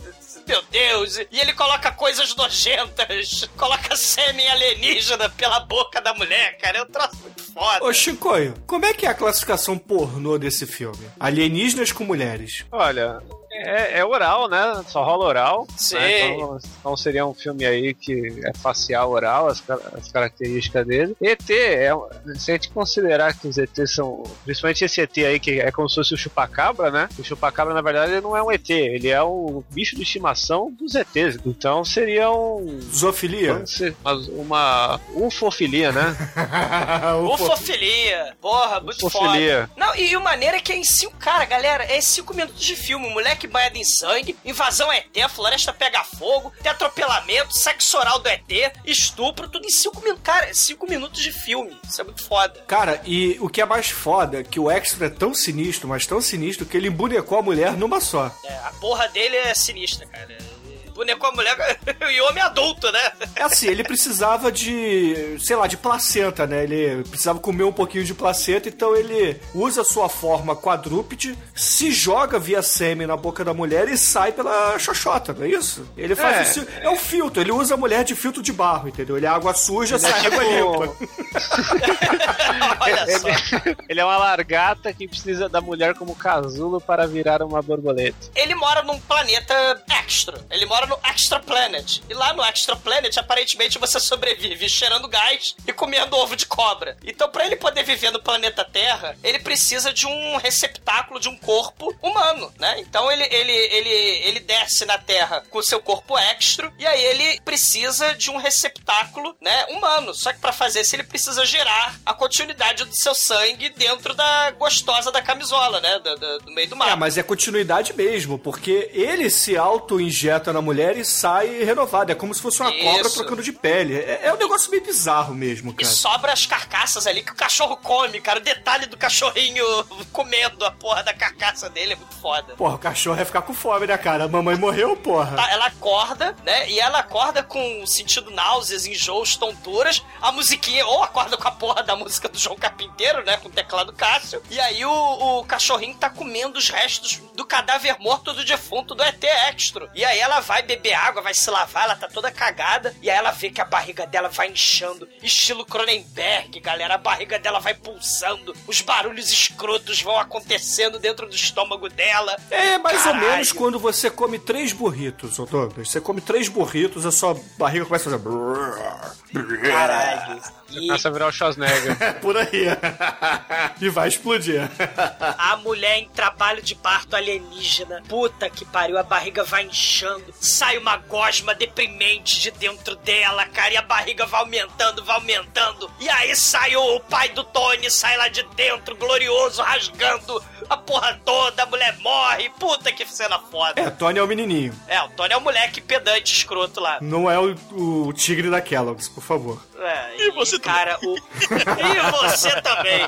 Meu Deus! E ele coloca coisas nojentas, coloca sêmen alienígena pela boca da mulher, cara. É um troço muito foda. Ô, Chicoio, como é que é a classificação pornô desse filme? Alienígenas com mulheres. Olha, é, é oral, né? Só rola oral. Sim. né? Então, então seria um filme aí que é facial oral, as, as características dele. ET, é, se a gente considerar que os ETs são. Principalmente esse ET aí, que é como se fosse o chupacabra, né? O chupacabra, na verdade, ele não é um ET, ele é o bicho de estimação dos ETs. Então seria um. Zoofilia? dizer, Uma, uma ufofilia, né? Ufofilia. Porra, muito Ufofilia. foda. Não, e o maneiro é que é em cinco, cara, galera, é cinco minutos de filme. Moleque banhado em sangue, invasão ET, a floresta pega fogo, tem atropelamento, sexo oral do ET, estupro, tudo em cinco minutos. Cara, cinco minutos de filme. Isso é muito foda. Cara, e o que é mais foda é que o Extra é tão sinistro, mas tão sinistro, que ele embonecou a mulher numa só. É, a porra dele é sinistra, cara. Bonecou a mulher e homem adulto, né? É assim, ele precisava de, sei lá, de placenta, né? Ele precisava comer um pouquinho de placenta, então ele usa sua forma quadrúpede, se joga via sêmen na boca da mulher e sai pela xoxota, não é isso? Ele faz É. o é um filtro, ele usa a mulher de filtro de barro, entendeu? Ele é água suja, Ele é sai água tipo- limpa. Olha só. Ele, ele é uma largata que precisa da mulher como casulo para virar uma borboleta. Ele mora num planeta extra. Ele mora no Extra Planet. E lá no Extra Planet, aparentemente, você sobrevive cheirando gás e comendo ovo de cobra. Então, pra ele poder viver no planeta Terra, ele precisa de um receptáculo, de um corpo humano, né? Então, ele, ele, ele, ele desce na Terra com o seu corpo extra e aí ele precisa de um receptáculo, né, humano. Só que pra fazer isso, ele precisa gerar a continuidade do seu sangue dentro da gostosa da camisola, né? Do, do- do meio do mar. É, mas é continuidade mesmo, porque ele se auto-injeta na mulher e sai renovado. É como se fosse uma cobra Isso. trocando de pele. É, é um negócio meio bizarro mesmo, E cara. sobra as carcaças ali que o cachorro come, cara. O detalhe do cachorrinho comendo a porra da carcaça dele é muito foda. Porra, o cachorro vai ficar com fome, né, cara? A mamãe morreu, porra. Tá, ela acorda, né? E ela acorda com sentindo náuseas, enjoos, tonturas. A musiquinha, ou acorda com a porra da música do João Carpinteiro, né? Com o teclado Cássio. E aí o, o cachorrinho tá comendo os restos do cadáver morto do defunto do ET Extra. E aí ela vai beber água, vai se lavar, ela tá toda cagada. E aí ela vê que a barriga dela vai inchando. Estilo Cronenberg, galera. A barriga dela vai pulsando. Os barulhos escrotos vão acontecendo dentro do estômago dela. É mais ou Caralho. menos quando você come três burritos, ô Douglas. Você come três burritos, a sua barriga começa a fazer. Caralho. E Começa a virar o Schwarzenegger. É por aí. e vai explodir. a mulher em trabalho de parto alienígena. Puta que pariu, a barriga vai inchando, sai uma gosma deprimente de dentro dela, cara, e a barriga vai aumentando, vai aumentando. E aí sai o pai do Tony, sai lá de dentro, glorioso, rasgando a porra toda, a mulher morre. Puta que cena foda. É, Tony é o menininho. É, o Tony é o moleque pedante escroto lá. Não é o, o tigre da Kellogg's, por favor. É, e, você cara, o... e você também.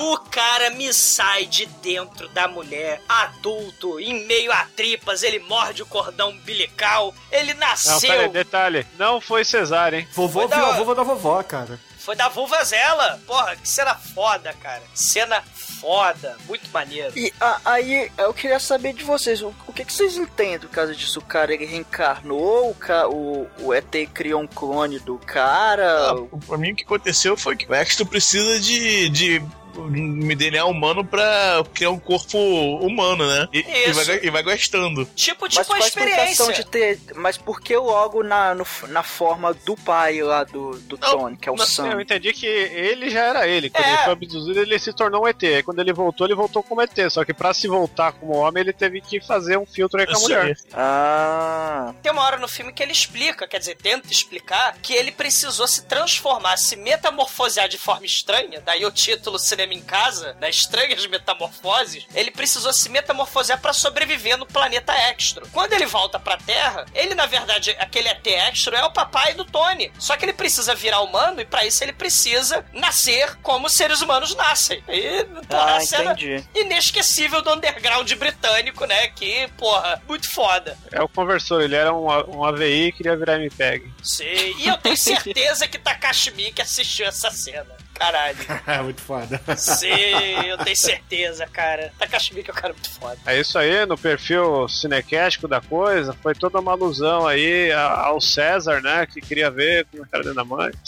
O cara me sai de dentro da mulher, adulto, em meio a tripas, ele morde o cordão umbilical, ele Não, nasceu. pera aí, detalhe. Não foi cesárea, hein? Vovô Foi viu da- a vovó da vovó, cara. Foi da vulva Zela. Porra, que cena foda, cara. Cena foda, muito maneiro. E a- aí eu queria saber de vocês, o, o que, que vocês entendem do caso disso? O cara ele reencarnou, o, o, o ET criou um clone do cara. Ah, pra mim o que aconteceu foi que o Extra precisa de, de um DNA humano pra criar um corpo humano, né? E, e Isso. vai, e vai gastando. Tipo, mas tipo a qual a experiência. de ter. Mas por que logo na, no- na forma do pai lá do, do Tony, que é o Eu Sam? entendi que ele já era ele. Quando É. ele foi abduzido, ele se tornou um ET. Aí quando ele voltou, ele voltou como ET. Só que pra se voltar como homem, ele teve que fazer um filtro aí com a mulher. Ah. Tem uma hora no filme que ele explica, quer dizer, tenta explicar, que ele precisou se transformar, se metamorfosear de forma estranha, daí o título Cinema em Casa, né, Estranhas Metamorfoses, ele precisou se metamorfosear pra sobreviver no planeta Extra. Quando ele volta pra Terra, ele, na verdade, aquele ET Extra é o papai do Tony, só que ele precisa virar humano e pra isso ele precisa nascer como os seres humanos nascem. E, porra, Ah, a cena entendi. inesquecível do underground britânico, né, que, porra, muito foda. É o conversor, ele era um, um AVI e queria virar MPEG. Sim, e eu tenho certeza que Takashi Miike assistiu essa cena. Caralho. É muito foda. Sim, eu tenho certeza, cara. Takashi Miike é um cara muito foda. É isso aí, no perfil cinequético da coisa, foi toda uma alusão aí ao César, né? Que queria ver com a cara dentro da mãe.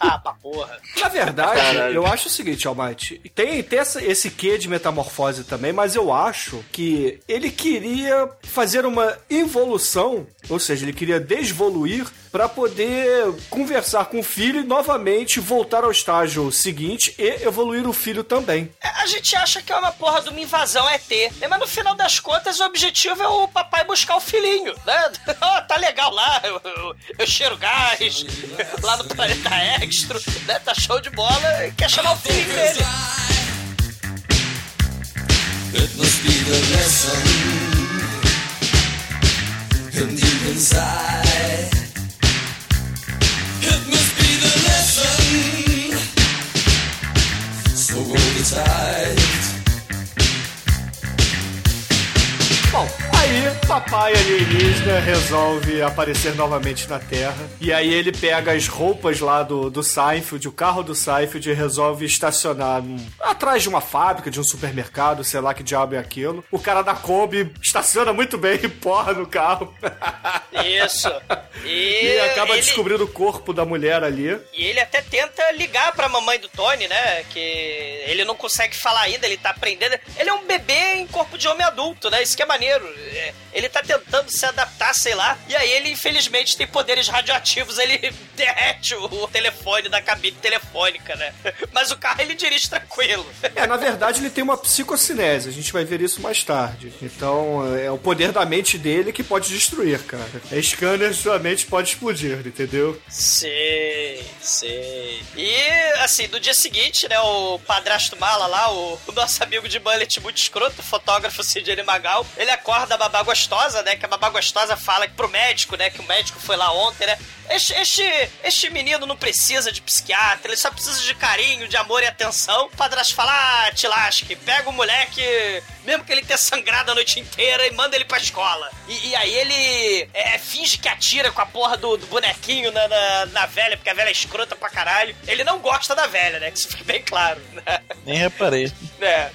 Ah, pra porra. Na verdade, Caralho. eu acho o seguinte, Almighty. Tem, tem essa- esse quê de metamorfose também, mas eu acho que ele queria fazer uma evolução, ou seja, ele queria desvoluir pra poder conversar com o filho e novamente voltar ao estágio seguinte e evoluir o filho também. É, A gente acha que é uma porra de uma invasão ET, né? mas no final das contas o objetivo é o papai buscar o filhinho, né? Ó, tá legal lá, eu, eu- eu cheiro gás, lá no planeta extra, né? Tá show de bola, quer chamar o filhinho dele. It must be the lesson in deep inside. It must be the lesson. side. Aí papai alienígena resolve aparecer novamente na Terra. E aí ele pega as roupas lá do, do Seinfeld, o carro do Seinfeld, e resolve estacionar num- atrás de uma fábrica, de um supermercado, sei lá que diabo é aquilo. O cara da Kombi estaciona muito bem e porra no carro. Isso. E, E acaba ele, descobrindo o corpo da mulher ali. E ele até tenta ligar pra mamãe do Tony, né? Que ele não consegue falar ainda, ele tá aprendendo. Ele é um bebê em corpo de homem adulto, né? Isso que é maneiro. É, Ele tá tentando se adaptar, sei lá. E aí ele, infelizmente, tem poderes radioativos. Ele derrete o telefone da cabine telefônica, né? Mas o carro ele dirige tranquilo. É, na verdade ele tem uma psicocinese, a gente vai ver isso mais tarde. Então é o poder da mente dele que pode destruir, cara. É scanner, sua mente pode explodir, entendeu? Sei, sei. E, assim, no dia seguinte, né, o padrasto mala lá, o, o nosso amigo de mullet muito escroto, o fotógrafo Sidney Magal, ele acorda babá gostosa, né, que a babá gostosa fala pro médico, né, que o médico foi lá ontem, né, este, este, este menino não precisa de psiquiatra, ele só precisa de carinho, de amor e atenção. O padrasto fala, ah, te lasque, pega o moleque, mesmo que ele tenha sangrado a noite inteira, e manda ele pra escola. E, e aí ele é, finge que atira com a porra do, do bonequinho na, na, na velha, porque a velha é escrota pra caralho. Ele não gosta da velha, né, que isso fica bem claro. Né? Nem reparei. É.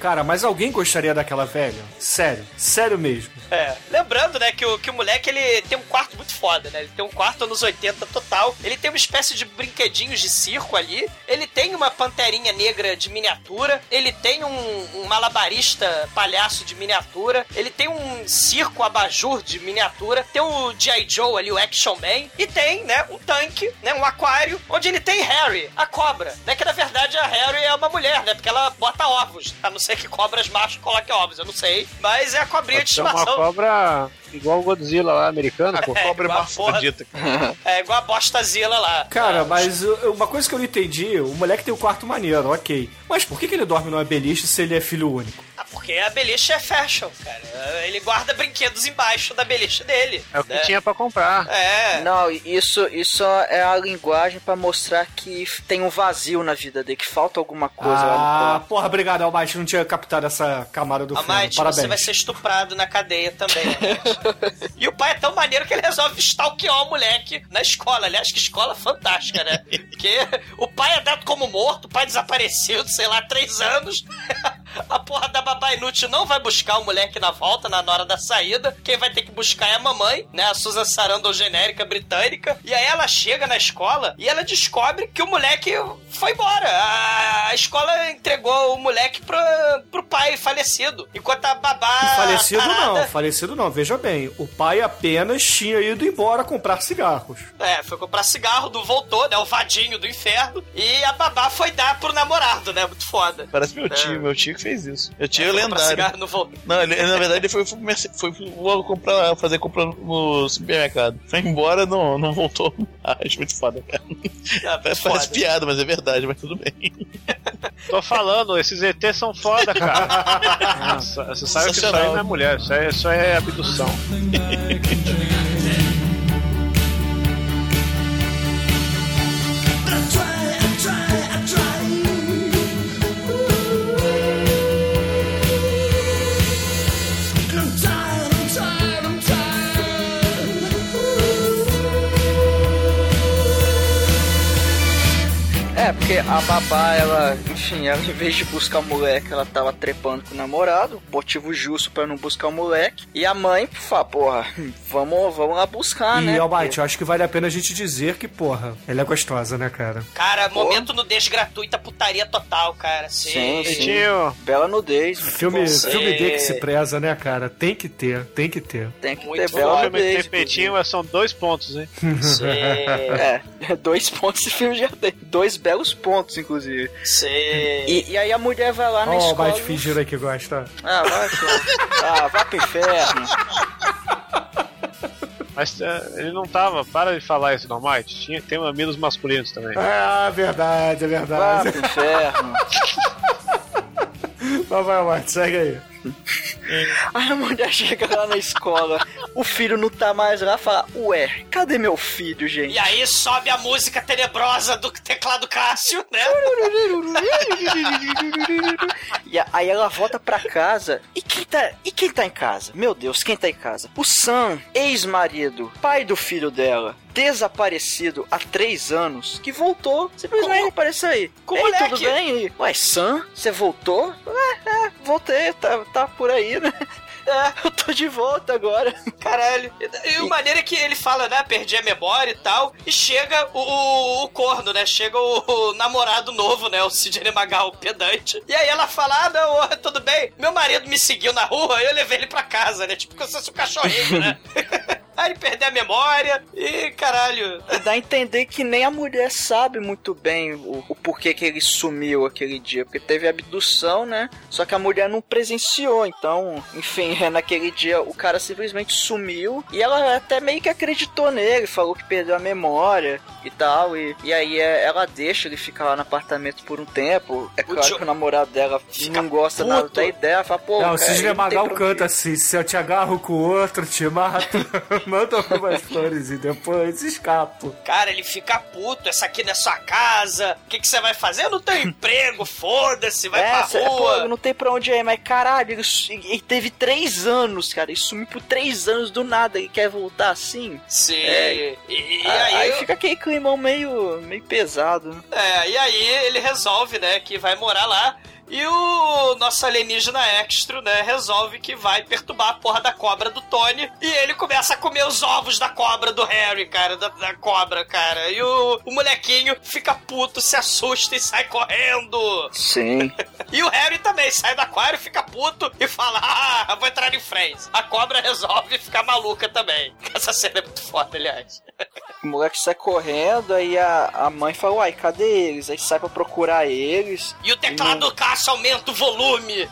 Cara, mas alguém gostaria daquela velha? Sério, sério mesmo. É. Lembrando, né, que o, que o moleque ele tem um quarto muito foda, né? Ele tem um quarto anos 80 total. Ele tem uma espécie de brinquedinhos de circo ali. Ele tem uma panterinha negra de miniatura. Ele tem um, um malabarista palhaço de miniatura. Ele tem um circo abajur de miniatura. Tem o G.I. Joe ali, o Action Man. E tem, né, um tanque, né, um aquário, onde ele tem Harry, a cobra. Né, que na verdade a Harry é uma mulher, né? Porque ela bota ovos. A não ser que cobras machos coloquem ovos, eu não sei. Mas é a cobrinha de Pode ser uma estimação. cobra Igual o Godzilla lá, americano, pô. A cobra é igual a porra- mafrodita. É igual a bostazila lá. Cara, Ah, mas uma coisa que eu não entendi, o moleque tem um quarto maneiro, ok. Mas por que, que ele dorme numa beliche se ele é filho único? Porque a beliche é fashion, cara. Ele guarda brinquedos embaixo da beliche dele. É o que né? tinha pra comprar. É. Não, isso, isso é a linguagem pra mostrar que tem um vazio na vida dele, que falta alguma coisa lá no Ah, porra, obrigado, Almighty, não tinha captado essa camada do filme. Amite, Parabéns. você vai ser estuprado na cadeia também. E o pai é tão maneiro que ele resolve stalkear o moleque na escola. Aliás, que escola fantástica, né? Porque o pai é dado como morto, o pai desaparecido, sei lá, três anos. A porra da babá inútil não vai buscar o moleque na volta, na hora da saída. Quem vai ter que buscar é a mamãe, né? A Susan Sarandon genérica britânica. E aí ela chega na escola e ela descobre que o moleque foi embora. A, a escola entregou o moleque pro, pro pai falecido. Enquanto a babá. Falecido tarada- não, falecido não, veja bem. O pai apenas tinha ido embora comprar cigarros. É, foi comprar cigarro, não voltou, né? O vadinho do inferno. E a babá foi dar pro namorado, né? Muito foda. Parece meu tio, É. meu tio que fez isso. É, Foi comprar lendário. não. Não, ele, na verdade ele foi, foi, foi, foi comprar, fazer compra no supermercado. Foi embora, não, não voltou mais. Muito foda, cara. Ah, Parece, foda. piada, mas é verdade, mas tudo bem. Tô falando, esses ETs são foda, cara. Nossa, você sabe que isso aí não é mulher, isso aí, isso aí é abdução. É, porque a babá, ela, enfim, ela em vez de buscar o moleque, ela tava trepando com o namorado, motivo justo pra não buscar o moleque. E a mãe fala, porra, vamos, vamos lá buscar, e, né? Almighty, eu acho que vale a pena a gente dizer que, porra, ela é gostosa, né, cara? Cara, momento nudez gratuita, putaria total, cara. Sim, sim. Tio, Bela nudez. Filme, Você- filme D que se preza, né, cara? Tem que ter, tem que ter. Tem que Muito ter bela filme nudez. tem peitinho, mas são dois pontos, hein? Cê... É, dois pontos de filme já tem. Dois belos pontos, inclusive. Cê... E, e aí a mulher vai lá Ó, na o escola. Almighty fingindo aí que gosta. Ah, vai. Ah, vai pro inferno. Mas é, ele não tava, para de falar isso no Might. Tinha, tem mamilos masculinos também. Ah, verdade, é Vai verdade. pro inferno. Mas vai, Almighty, segue aí. Aí a mulher chega lá na escola, o filho não tá mais lá, fala, ué, cadê meu filho, gente? E aí sobe a música tenebrosa do teclado Cássio, né? E aí ela volta pra casa. E quem tá, e quem tá em casa? Meu Deus, quem tá em casa? O Sam, ex-marido, pai do filho dela, desaparecido há três anos, que voltou. Simplesmente Com- apareceu aí. com Ei, moleque. tudo bem? E, Ué, Sam, você voltou? É, é, voltei, tá, tá por aí, né? É, eu tô de volta agora. Caralho. E, o maneiro é que ele fala, né? Perdi a memória e tal. E chega o, o, o corno, né? Chega o, o namorado novo, né? O Sidney Magal, o pedante. E aí ela fala: Ah, não, tudo bem. Meu marido me seguiu na rua eu levei ele pra casa, né? Tipo, como se fosse um cachorrinho, né? aí ele perdeu a memória e caralho. E dá a entender que nem a mulher sabe muito bem o, o porquê que ele sumiu aquele dia. Porque teve abdução, né? Só que a mulher não presenciou. Então, enfim, é, naquele dia o cara simplesmente sumiu. E ela até meio que acreditou nele. Falou que perdeu a memória e tal. E, e aí é, ela deixa ele ficar lá no apartamento por um tempo. É claro Jo- que o namorado dela Fica não gosta nada puto. da ideia. Fala, pô, Não, o cara, Magal pra canta onde ir. assim: se eu te agarro com o outro, te mato. Manda algumas flores e depois escapo. Cara, ele fica puto. Essa aqui não é sua casa. O que, que você vai fazer? Eu não tenho emprego. Foda-se, vai é, pra cê- pô, rua. não tem pra onde ir, mas caralho, ele, ele teve três anos, cara. Ele sumiu por três anos do nada. Ele quer voltar assim? Sim. É. E, e aí, aí fica aquele climão meio, meio pesado. né? É, e aí ele resolve, né, que vai morar lá. E o nosso alienígena extra, né, resolve que vai perturbar a porra da cobra do Tony. E ele começa a comer os ovos da cobra do Harry, cara, da, da cobra, cara. E o, o molequinho fica puto, se assusta e sai correndo. Sim. E o Harry também sai do aquário, fica puto e fala: Ah, vou entrar em Friends. A cobra resolve ficar maluca também. Essa cena é muito foda, aliás. O moleque sai correndo, aí a, a mãe fala, uai, cadê eles? Aí sai pra procurar eles. E o teclado do Cássio aumenta o volume.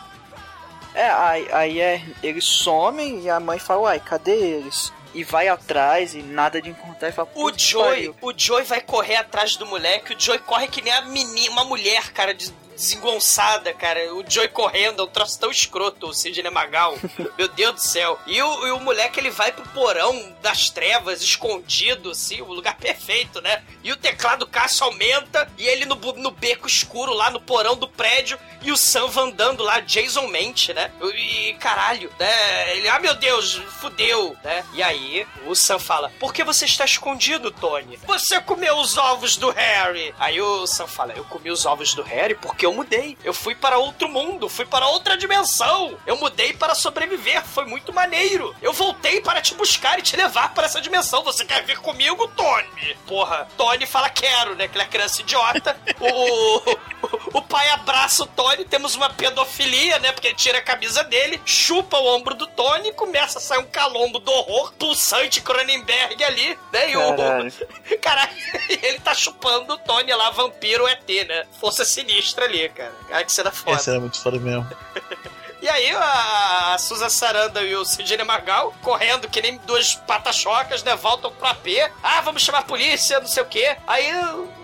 É, aí, aí é, eles somem e a mãe fala, uai, cadê eles? E vai atrás e nada de encontrar e fala, O "Putz, Joey, pariu." o Joey vai correr atrás do moleque, o Joey corre que nem a menina, uma mulher, cara, de- desengonçada, cara. O Joey correndo, é um troço tão escroto, o Sidney Magal. Meu Deus do céu. E o, e o moleque, ele vai pro porão das trevas, escondido, assim, o lugar perfeito, né? E o teclado Cássio aumenta, e ele no, no beco escuro, lá no porão do prédio, e o Sam andando lá, Jason mente, né? E caralho, né? Ele, ah meu Deus, fudeu, né? E aí o Sam fala: Por que você está escondido, Tony? Você comeu os ovos do Harry. Aí o Sam fala: Eu comi os ovos do Harry porque eu mudei. Eu fui para outro mundo, fui para outra dimensão. Eu mudei para sobreviver, foi muito maneiro. Eu voltei para te buscar e te levar para essa dimensão. Você quer vir comigo, Tony? Porra, Tony fala: Quero, né? Que ele é criança idiota. o, o pai abraça o Tony, temos uma pedofilia, né? Porque ele tira a camisa dele, chupa o ombro do Tony começa a sair um calombo do horror, pulsante Cronenberg ali, né? E o. Caralho, ele tá chupando o Tony lá, vampiro ET, né? Força sinistra ali, cara. Cara, que cena foda. Esse era muito foda mesmo. E aí a, a Susan Saranda e o Sidney Magal correndo que nem duas patachocas, né? Voltam pro AP. Ah, vamos chamar a polícia, não sei o quê. Aí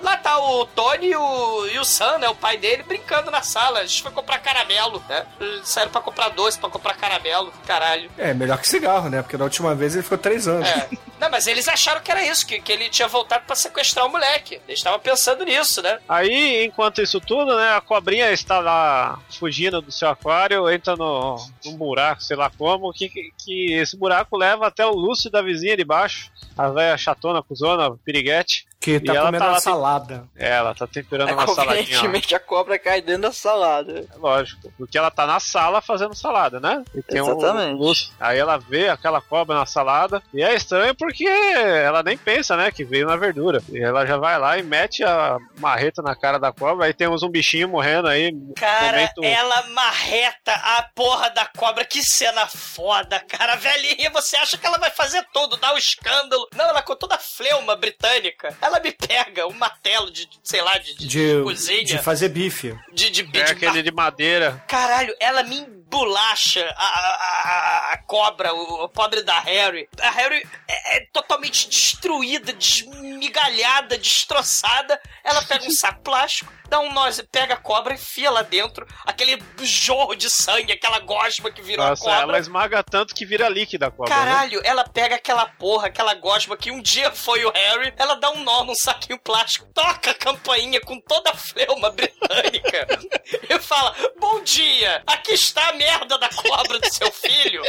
lá tá o Tony e o, e o Sam, né? O pai dele, brincando na sala. A gente foi comprar caramelo, né? Saíram pra comprar doce, pra comprar caramelo. Caralho. É, melhor que cigarro, né? Porque da última vez ele ficou três anos. É. Não, mas eles acharam que era isso, que, que ele tinha voltado pra sequestrar o moleque. Eles estavam pensando nisso, né? Aí, enquanto isso tudo, né, a cobrinha está lá fugindo do seu aquário, entra no, num buraco, sei lá como, que, que, que esse buraco leva até o Lúcio da vizinha de baixo, a velha chatona, cuzona, piriguete. Que tá E ela comendo tá uma tem- salada. É, ela tá temperando Aí, uma saladinha. lá. convenientemente, a cobra cai dentro da salada. É Lógico, porque ela tá na sala fazendo salada, né? E tem um Exatamente. Lúcio. Aí ela vê aquela cobra na salada. E é estranho porque ela nem pensa, né? Que veio na verdura. E ela já vai lá e mete a marreta na cara da cobra. Aí temos um bichinho morrendo aí. Cara, momento... ela marreta a porra da cobra. Que cena foda, cara. A velhinha, você acha que ela vai fazer tudo, dar o escândalo. Não, ela com toda a fleuma britânica. Ela me pega um martelo de, sei lá, de, de, De, cozinha. de fazer bife. De, de, É de aquele de madeira. Caralho, ela me embolacha a, a, a- a cobra, o, o pobre da Harry. A Harry é, é totalmente destruída, desmigalhada, destroçada. Ela pega um saco plástico, dá um nó, pega a cobra, enfia lá dentro, aquele jorro de sangue, aquela gosma que virou Nossa, a cobra. ela esmaga tanto que vira líquida a cobra. né? Caralho, ela pega aquela porra, aquela gosma que um dia foi o Harry, ela dá um nó num saquinho plástico, toca a campainha com toda a fleuma britânica e fala: Bom dia, aqui está a merda da cobra do seu filho.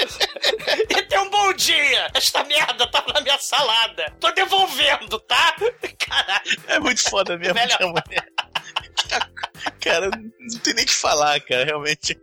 E tem um bom dia, esta merda tava na minha salada. Tô devolvendo, tá? Caralho. É muito foda mesmo mulher. Cara, não tem nem o que falar, cara, realmente.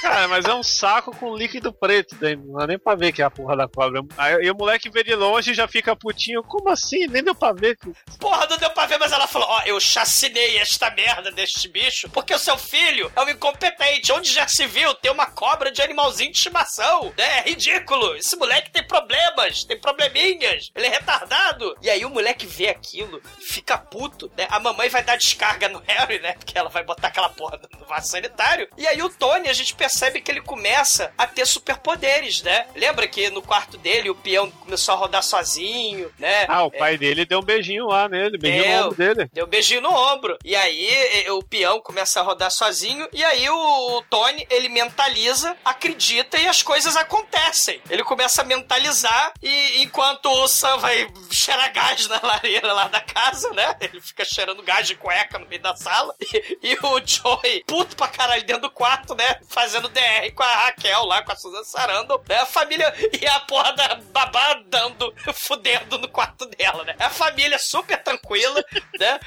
Cara, mas é um saco com líquido preto dentro. Não dá nem pra ver que é a porra da cobra. Aí, e o moleque vê de longe e já fica putinho. Como assim? Nem deu pra ver. Porra, não deu pra ver, mas ela falou: Ó, eu chacinei esta merda deste bicho porque o seu filho é um incompetente. Onde já se viu ter uma cobra de animalzinho de estimação? É ridículo. Esse moleque tem problemas, tem probleminhas. Ele é retardado. E aí o moleque vê aquilo, fica puto, né? A mamãe vai dar descarga no Harry, né? Porque ela vai botar aquela porra no vaso sanitário. E aí o Tony, a gente percebe que ele começa a ter superpoderes, né? Lembra que no quarto dele o peão começou a rodar sozinho, né? Ah, o pai dele deu um beijinho lá nele, beijinho Deu. no ombro dele. Deu um beijinho no ombro. E aí e- o peão começa a rodar sozinho. E aí o, o Tony, ele mentaliza, acredita e as coisas acontecem. Ele começa a mentalizar e enquanto o Sam vai cheirar gás na lareira lá da casa, né? Ele fica cheirando gás de cueca no meio da sala. E, e o Joey, puto pra caralho, dentro do quarto, né? Fazendo DR com a Raquel lá, com a Susan Sarandon, né? A família e a porra da babá dando, fudendo no quarto dela, né? A família super tranquila, né?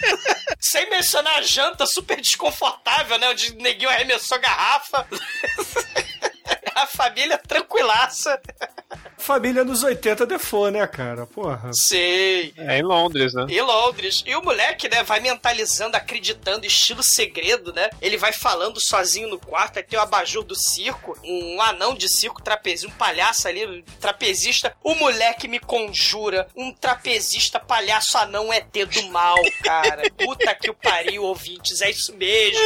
Sem mencionar a janta super desconfortável, né? Onde o neguinho arremessou garrafa. A família tranquilaça. família nos 80 defô, né, cara? Porra. Sei. É em Londres, né? Em Londres. E o moleque, né, vai mentalizando, acreditando, estilo segredo, né? Ele vai falando sozinho no quarto, aí tem o abajur do circo, um anão de circo, trapezista, um palhaço ali, um trapezista. O moleque me conjura um trapezista palhaço anão ET do mal, cara. Puta que o pariu, ouvintes, é isso mesmo.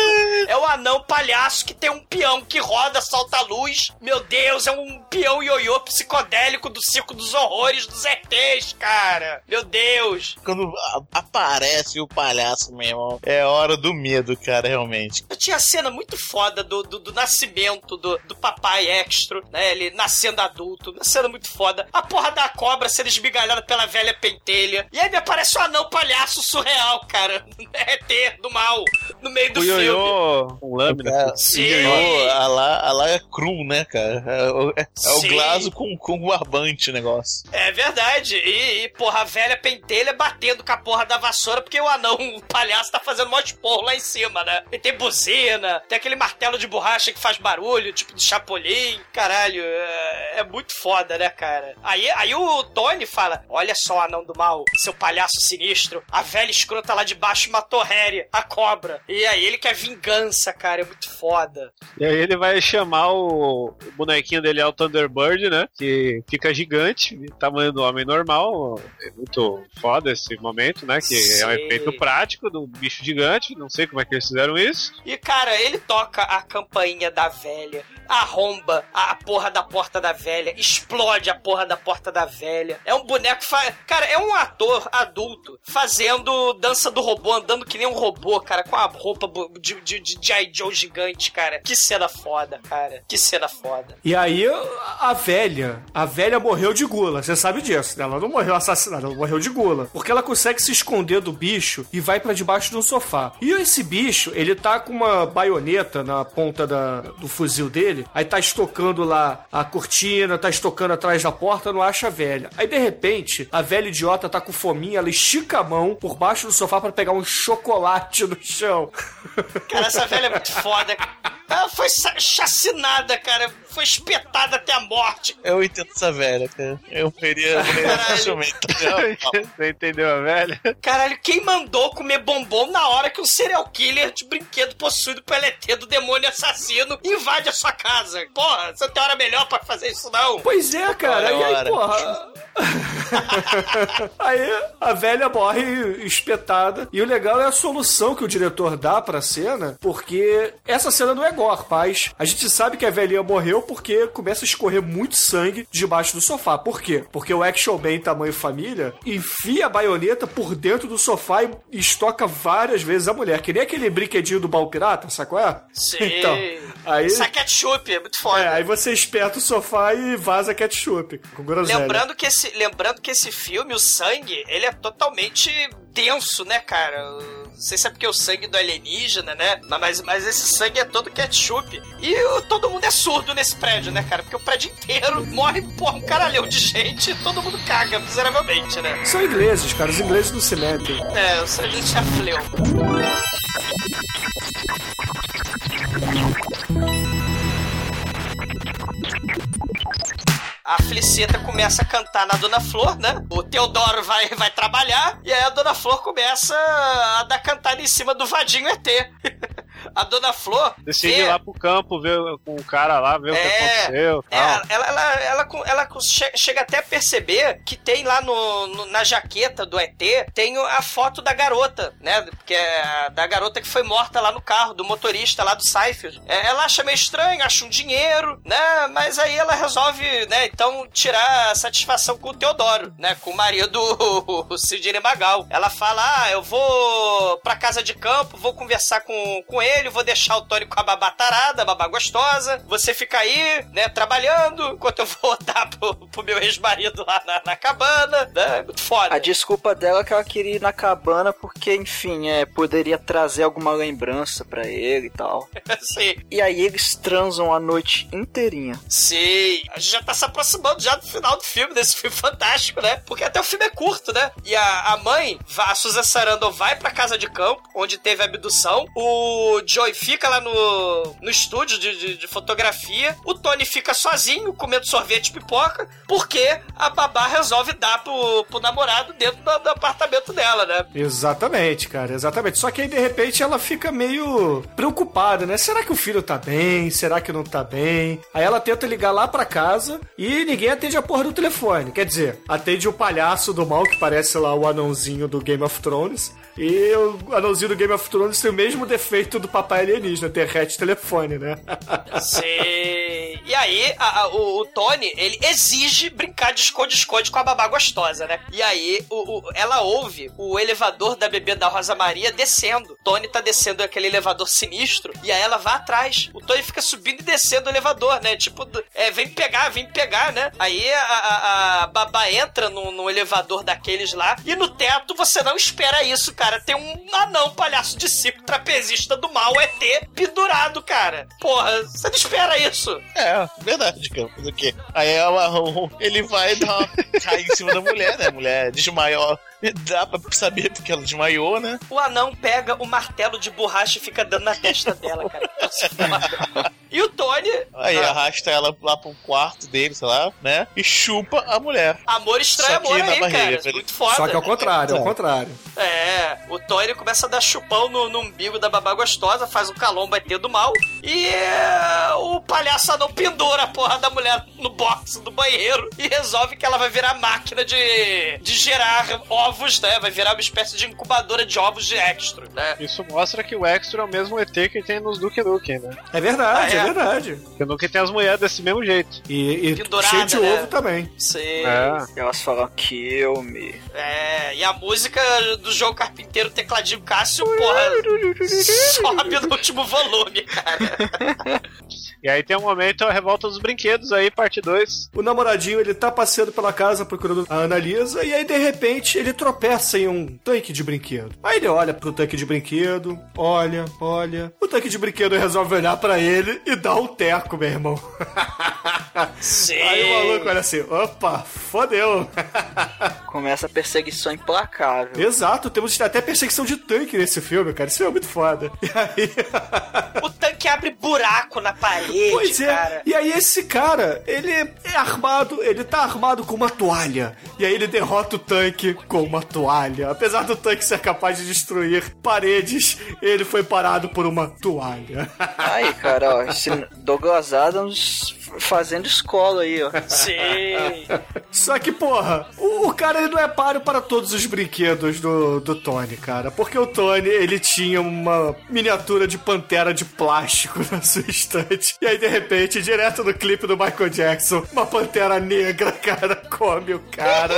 É o anão palhaço que tem um peão que roda, solta a luz. Meu Deus, é um peão ioiô psicodélico do circo dos horrores dos ETs, cara. Meu Deus. Quando aparece o palhaço, meu irmão, é hora do medo, cara, realmente. Eu tinha a cena muito foda do, do, do nascimento do, do papai extra, né? Ele nascendo adulto. Uma cena muito foda. A porra da cobra sendo esmigalhada pela velha pentelha. E aí me aparece um anão palhaço surreal, cara. ET do mal. No meio do O filme. ioiô com lâmina. É, Sim. ioiô, a lá, a lá é cru, né, cara? É, o- é- é o glaso com, com barbante o negócio. É verdade. E, e, porra, a velha pentelha batendo com a porra da vassoura porque o anão, o palhaço, tá fazendo mó esporro lá em cima, né? E tem buzina, tem aquele martelo de borracha que faz barulho, tipo de chapolim. Caralho, é, é muito foda, né, cara? Aí, aí o Tony fala: Olha só, anão do mal, seu palhaço sinistro, a velha escrota lá de baixo matou Harry, a cobra. E aí ele quer vingança, cara, é muito foda. E aí ele vai chamar o, o bonequinho dele é o Thunderbird, né? Que fica gigante, tamanho do homem normal. É muito foda esse momento, né? Que é um efeito prático do bicho gigante. Não sei como é que eles fizeram isso. E, cara, ele toca a campainha da velha, arromba a porra da porta da velha, explode a porra da porta da velha. É um boneco. Fa... Cara, é um ator adulto fazendo dança do robô, andando que nem um robô, cara, com a roupa de, de, de G.I. Joe gigante, cara. Que cena foda, cara. Que cena foda. E aí, a velha, a velha morreu de gula. Você sabe disso, né? Ela não morreu assassinada, ela morreu de gula. Porque ela consegue se esconder do bicho e vai pra debaixo de um sofá. E esse bicho, ele tá com uma baioneta na ponta da, do fuzil dele. Aí tá estocando lá a cortina, tá estocando atrás da porta, não acha a velha. Aí, de repente, a velha idiota tá com fominha, ela estica a mão por baixo do sofá pra pegar um chocolate no chão. Cara, essa velha é muito foda. Ela foi chacinada, cara. Foi espetada até a morte. Eu entendo essa velha, cara. Eu veria facilmente. Você entendeu a velha? Caralho, quem mandou comer bombom na hora que um serial killer de brinquedo possuído pelo ET do demônio assassino invade a sua casa? Porra, você tem hora melhor pra fazer isso não? Pois é, cara. E aí, Ora. porra. aí a velha morre espetada. E o legal é a solução que o diretor dá pra cena, porque essa cena não é gore, paz. A gente sabe que a velhinha morreu porque começa a escorrer muito sangue debaixo do sofá. Por quê? Porque o Action Man tamanho família enfia a baioneta por dentro do sofá e estoca várias vezes a mulher. Que nem aquele brinquedinho do baú pirata, sabe qual é? Sim. Então, aí... Isso é ketchup, é muito foda. É, aí você esperta o sofá e vaza ketchup com groselha. Lembrando que, esse, lembrando que esse filme, o sangue, ele é totalmente denso, né, cara? Não sei se é porque o sangue do alienígena, né? Mas, mas esse sangue é todo ketchup. E o- todo mundo é surdo nesse prédio, né, cara? Porque o prédio inteiro morre, porra, um caralhão de gente e todo mundo caga miseravelmente, né? São ingleses, cara. Os ingleses não se metem. É, o sangue já fleu. A Feliceta começa a cantar na Dona Flor, né? O Teodoro vai, vai trabalhar e aí a Dona Flor começa a dar cantada em cima do vadinho ET. A Dona Flor. Decide vê- ir lá pro campo, ver com o cara lá, ver o que É, aconteceu. É, ela, ela, ela, ela che- chega até a perceber que tem lá no, no- na jaqueta do ET, tem a foto da garota, né? Que é da garota que foi morta lá no carro, do motorista lá do Seifeld. É, ela acha meio estranho, acha um dinheiro, né? Mas aí ela resolve, né, então tirar a satisfação com o Teodoro, né? Com o marido, Sidney Magal. Ela fala, ah, eu vou pra casa de campo, vou conversar com, com ele, vou deixar o Tony com a babá tarada, a babá gostosa, você fica aí, né, trabalhando, enquanto eu vou dar pro, pro meu ex-marido lá na, na cabana, né? É muito foda. A desculpa dela é que ela queria ir na cabana porque, enfim, é, poderia trazer alguma lembrança pra ele e tal. Sim. E aí eles transam a noite inteirinha. Sim, a gente já tá se aproximando já do final do filme, desse filme fantástico, né? Porque até o filme é curto, né? E a, a mãe, a Susan Sarandon vai pra casa de campo, onde teve a abdução. O Joey fica lá no, no estúdio de, de, de fotografia, o Tony fica sozinho, comendo sorvete e pipoca, porque a babá resolve dar pro, pro namorado dentro do, do apartamento dela, né? Exatamente, cara, exatamente. Só que aí, de repente, ela fica meio preocupada, né? Será que o filho tá bem? Será que não tá bem? Aí ela tenta ligar lá pra casa e ninguém atende a porra do telefone. Quer dizer, atende o palhaço do mal, que parece lá o anãozinho do Game of Thrones. E o anãozinho do Game of Thrones tem o mesmo defeito do papai alienígena, derrete telefone, né? Sim. E aí, a- a- o, o Tony, ele exige brincar de esconde-esconde com a babá gostosa, né? E aí, o- o- ela ouve o elevador da bebê da Rosa Maria descendo. Tony tá descendo aquele elevador sinistro, e aí ela vai atrás. O Tony fica subindo e descendo o elevador, né? Tipo, é, vem pegar, vem pegar, né? Aí a, a- a babá entra no, no elevador daqueles lá, e no teto você não espera isso, cara. Tem um anão palhaço de circo trapezista do mal, ET, pendurado, cara. Porra, você não espera isso. É, verdade, cara. Quê? Aí ela, ele vai dar uma, cair em cima da mulher, né? A mulher desmaiou. Dá pra saber porque ela desmaiou, né? O anão pega o martelo de borracha e fica dando na testa dela, cara. E o Tony. Aí ah, arrasta ela lá pro quarto dele, sei lá, né? E chupa a mulher. Amor estranho, amor aí, barriga, cara. ele- Muito foda. Só que ao contrário, ao É. contrário. É, o Tony começa a dar chupão no, no umbigo da babá gostosa, faz o calombo ET do mal, e é, o palhaço não pendura a porra da mulher no box do banheiro e resolve que ela vai virar máquina de, de gerar ovos, né? Vai virar uma espécie de incubadora de ovos de extra, né? Isso mostra que o Extra é o mesmo ET que tem nos Duke Nukem, né? É verdade, Ah, é? é verdade. Porque o Nukem tem as mulheres desse mesmo jeito. E, e Pendurada, cheio de né? ovo também. Sim. É. Elas falam kill me. É, e a música do João Carpinteiro, tecladinho Cássio, porra, sobe no último volume, cara. E aí tem um momento, a revolta dos brinquedos aí, parte 2. O namoradinho, ele tá passeando pela casa procurando a Annalisa e aí, de repente, ele tropeça em um tanque de brinquedo. Aí ele olha pro tanque de brinquedo, olha, olha. O tanque de brinquedo resolve olhar pra ele e dá um teco, meu irmão. Sim. Aí o maluco olha assim, opa, fodeu. Começa a perseguição implacável. Exato, temos até perseguição de tanque nesse filme, cara. Isso é muito foda. E aí... O tanque abre buraco na parede, Pois é, cara. e aí esse cara, ele é armado, ele tá armado com uma toalha. E aí ele derrota o tanque com uma toalha. Apesar do tanque ser capaz de destruir paredes, ele foi parado por uma toalha. Aí, cara, ó, esse Douglas Adams fazendo escola aí, ó. Sim. Só que, porra, o, o cara ele não é páreo para todos os brinquedos do, do Tony, cara. Porque o Tony, ele tinha uma miniatura de pantera de plástico na sua estante. E aí, de repente, direto no clipe do Michael Jackson, uma pantera negra, cara, come o cara.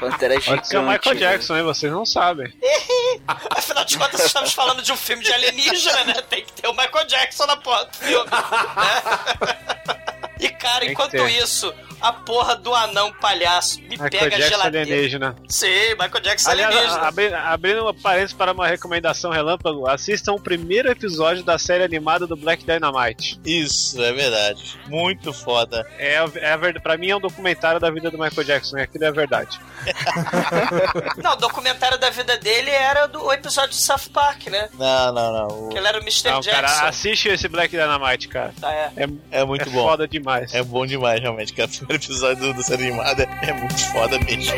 Pantera Pode gigante. ser o Michael. Jackson, hein? Vocês não sabem. Afinal de contas, estamos falando de um filme de alienígena, né? Tem que ter o Michael Jackson na porra do filme. né? E, cara, enquanto isso, a porra do anão palhaço me Michael pega a Jackson geladeira. alienígena. Sim, Michael Jackson Aliás, alienígena. abrindo uma parênteses para uma recomendação relâmpago, assistam o primeiro episódio da série animada do Black Dynamite. Isso, é verdade. Muito foda. É, é a verdade, pra mim é um documentário da vida do Michael Jackson, e aquilo é a verdade. Não, o documentário da vida dele era do o episódio de South Park, né? Não, não, não. O- Que ele era o Mr. Não, Jackson. cara, assiste esse Black Dynamite, cara. Ah, é. É, É muito é bom. foda demais. É bom demais, realmente. O primeiro episódio do, série animada é muito foda mesmo.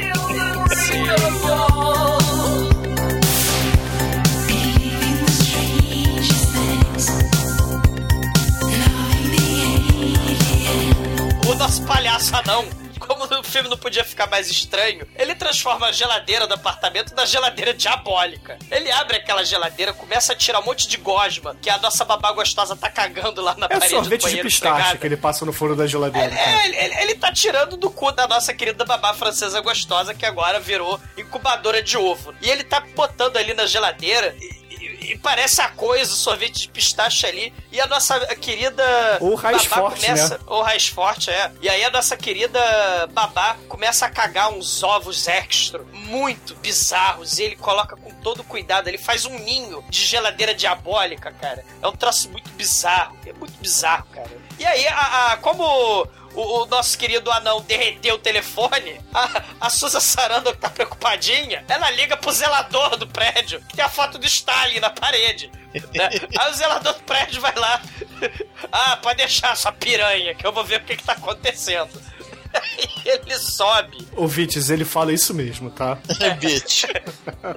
O nosso palhaço anão, como o filme não podia ficar mais estranho, ele transforma a geladeira do apartamento na geladeira diabólica. Ele abre aquela geladeira, começa a tirar um monte de gosma, que a nossa babá gostosa tá cagando lá na É parede do sorvete de banheiro pistache que ele passa no fundo da geladeira. É, ele, ele- ele tá tirando do cu da nossa querida babá francesa gostosa, que agora virou incubadora de ovo. E ele tá botando ali na geladeira e, parece a coisa, o sorvete de pistache ali. E a nossa querida. Ou raiz babá forte, começa, né? Ou raiz forte, é. E aí a nossa querida babá começa a cagar uns ovos extra, muito bizarros. E ele coloca com todo cuidado, ele faz um ninho de geladeira diabólica, cara. É um troço muito bizarro, é muito bizarro, cara. E aí, a, a- como o, o nosso querido anão derreteu o telefone, a, a Susan Sarandon, que tá preocupadinha, ela liga pro zelador do prédio, que tem a foto do Stalin na parede. né? Aí o zelador do prédio vai lá. Ah, pode deixar sua piranha, que eu vou ver o que, que tá acontecendo. Ele sobe. Ouvintes, ele fala isso mesmo, tá? É, bitch.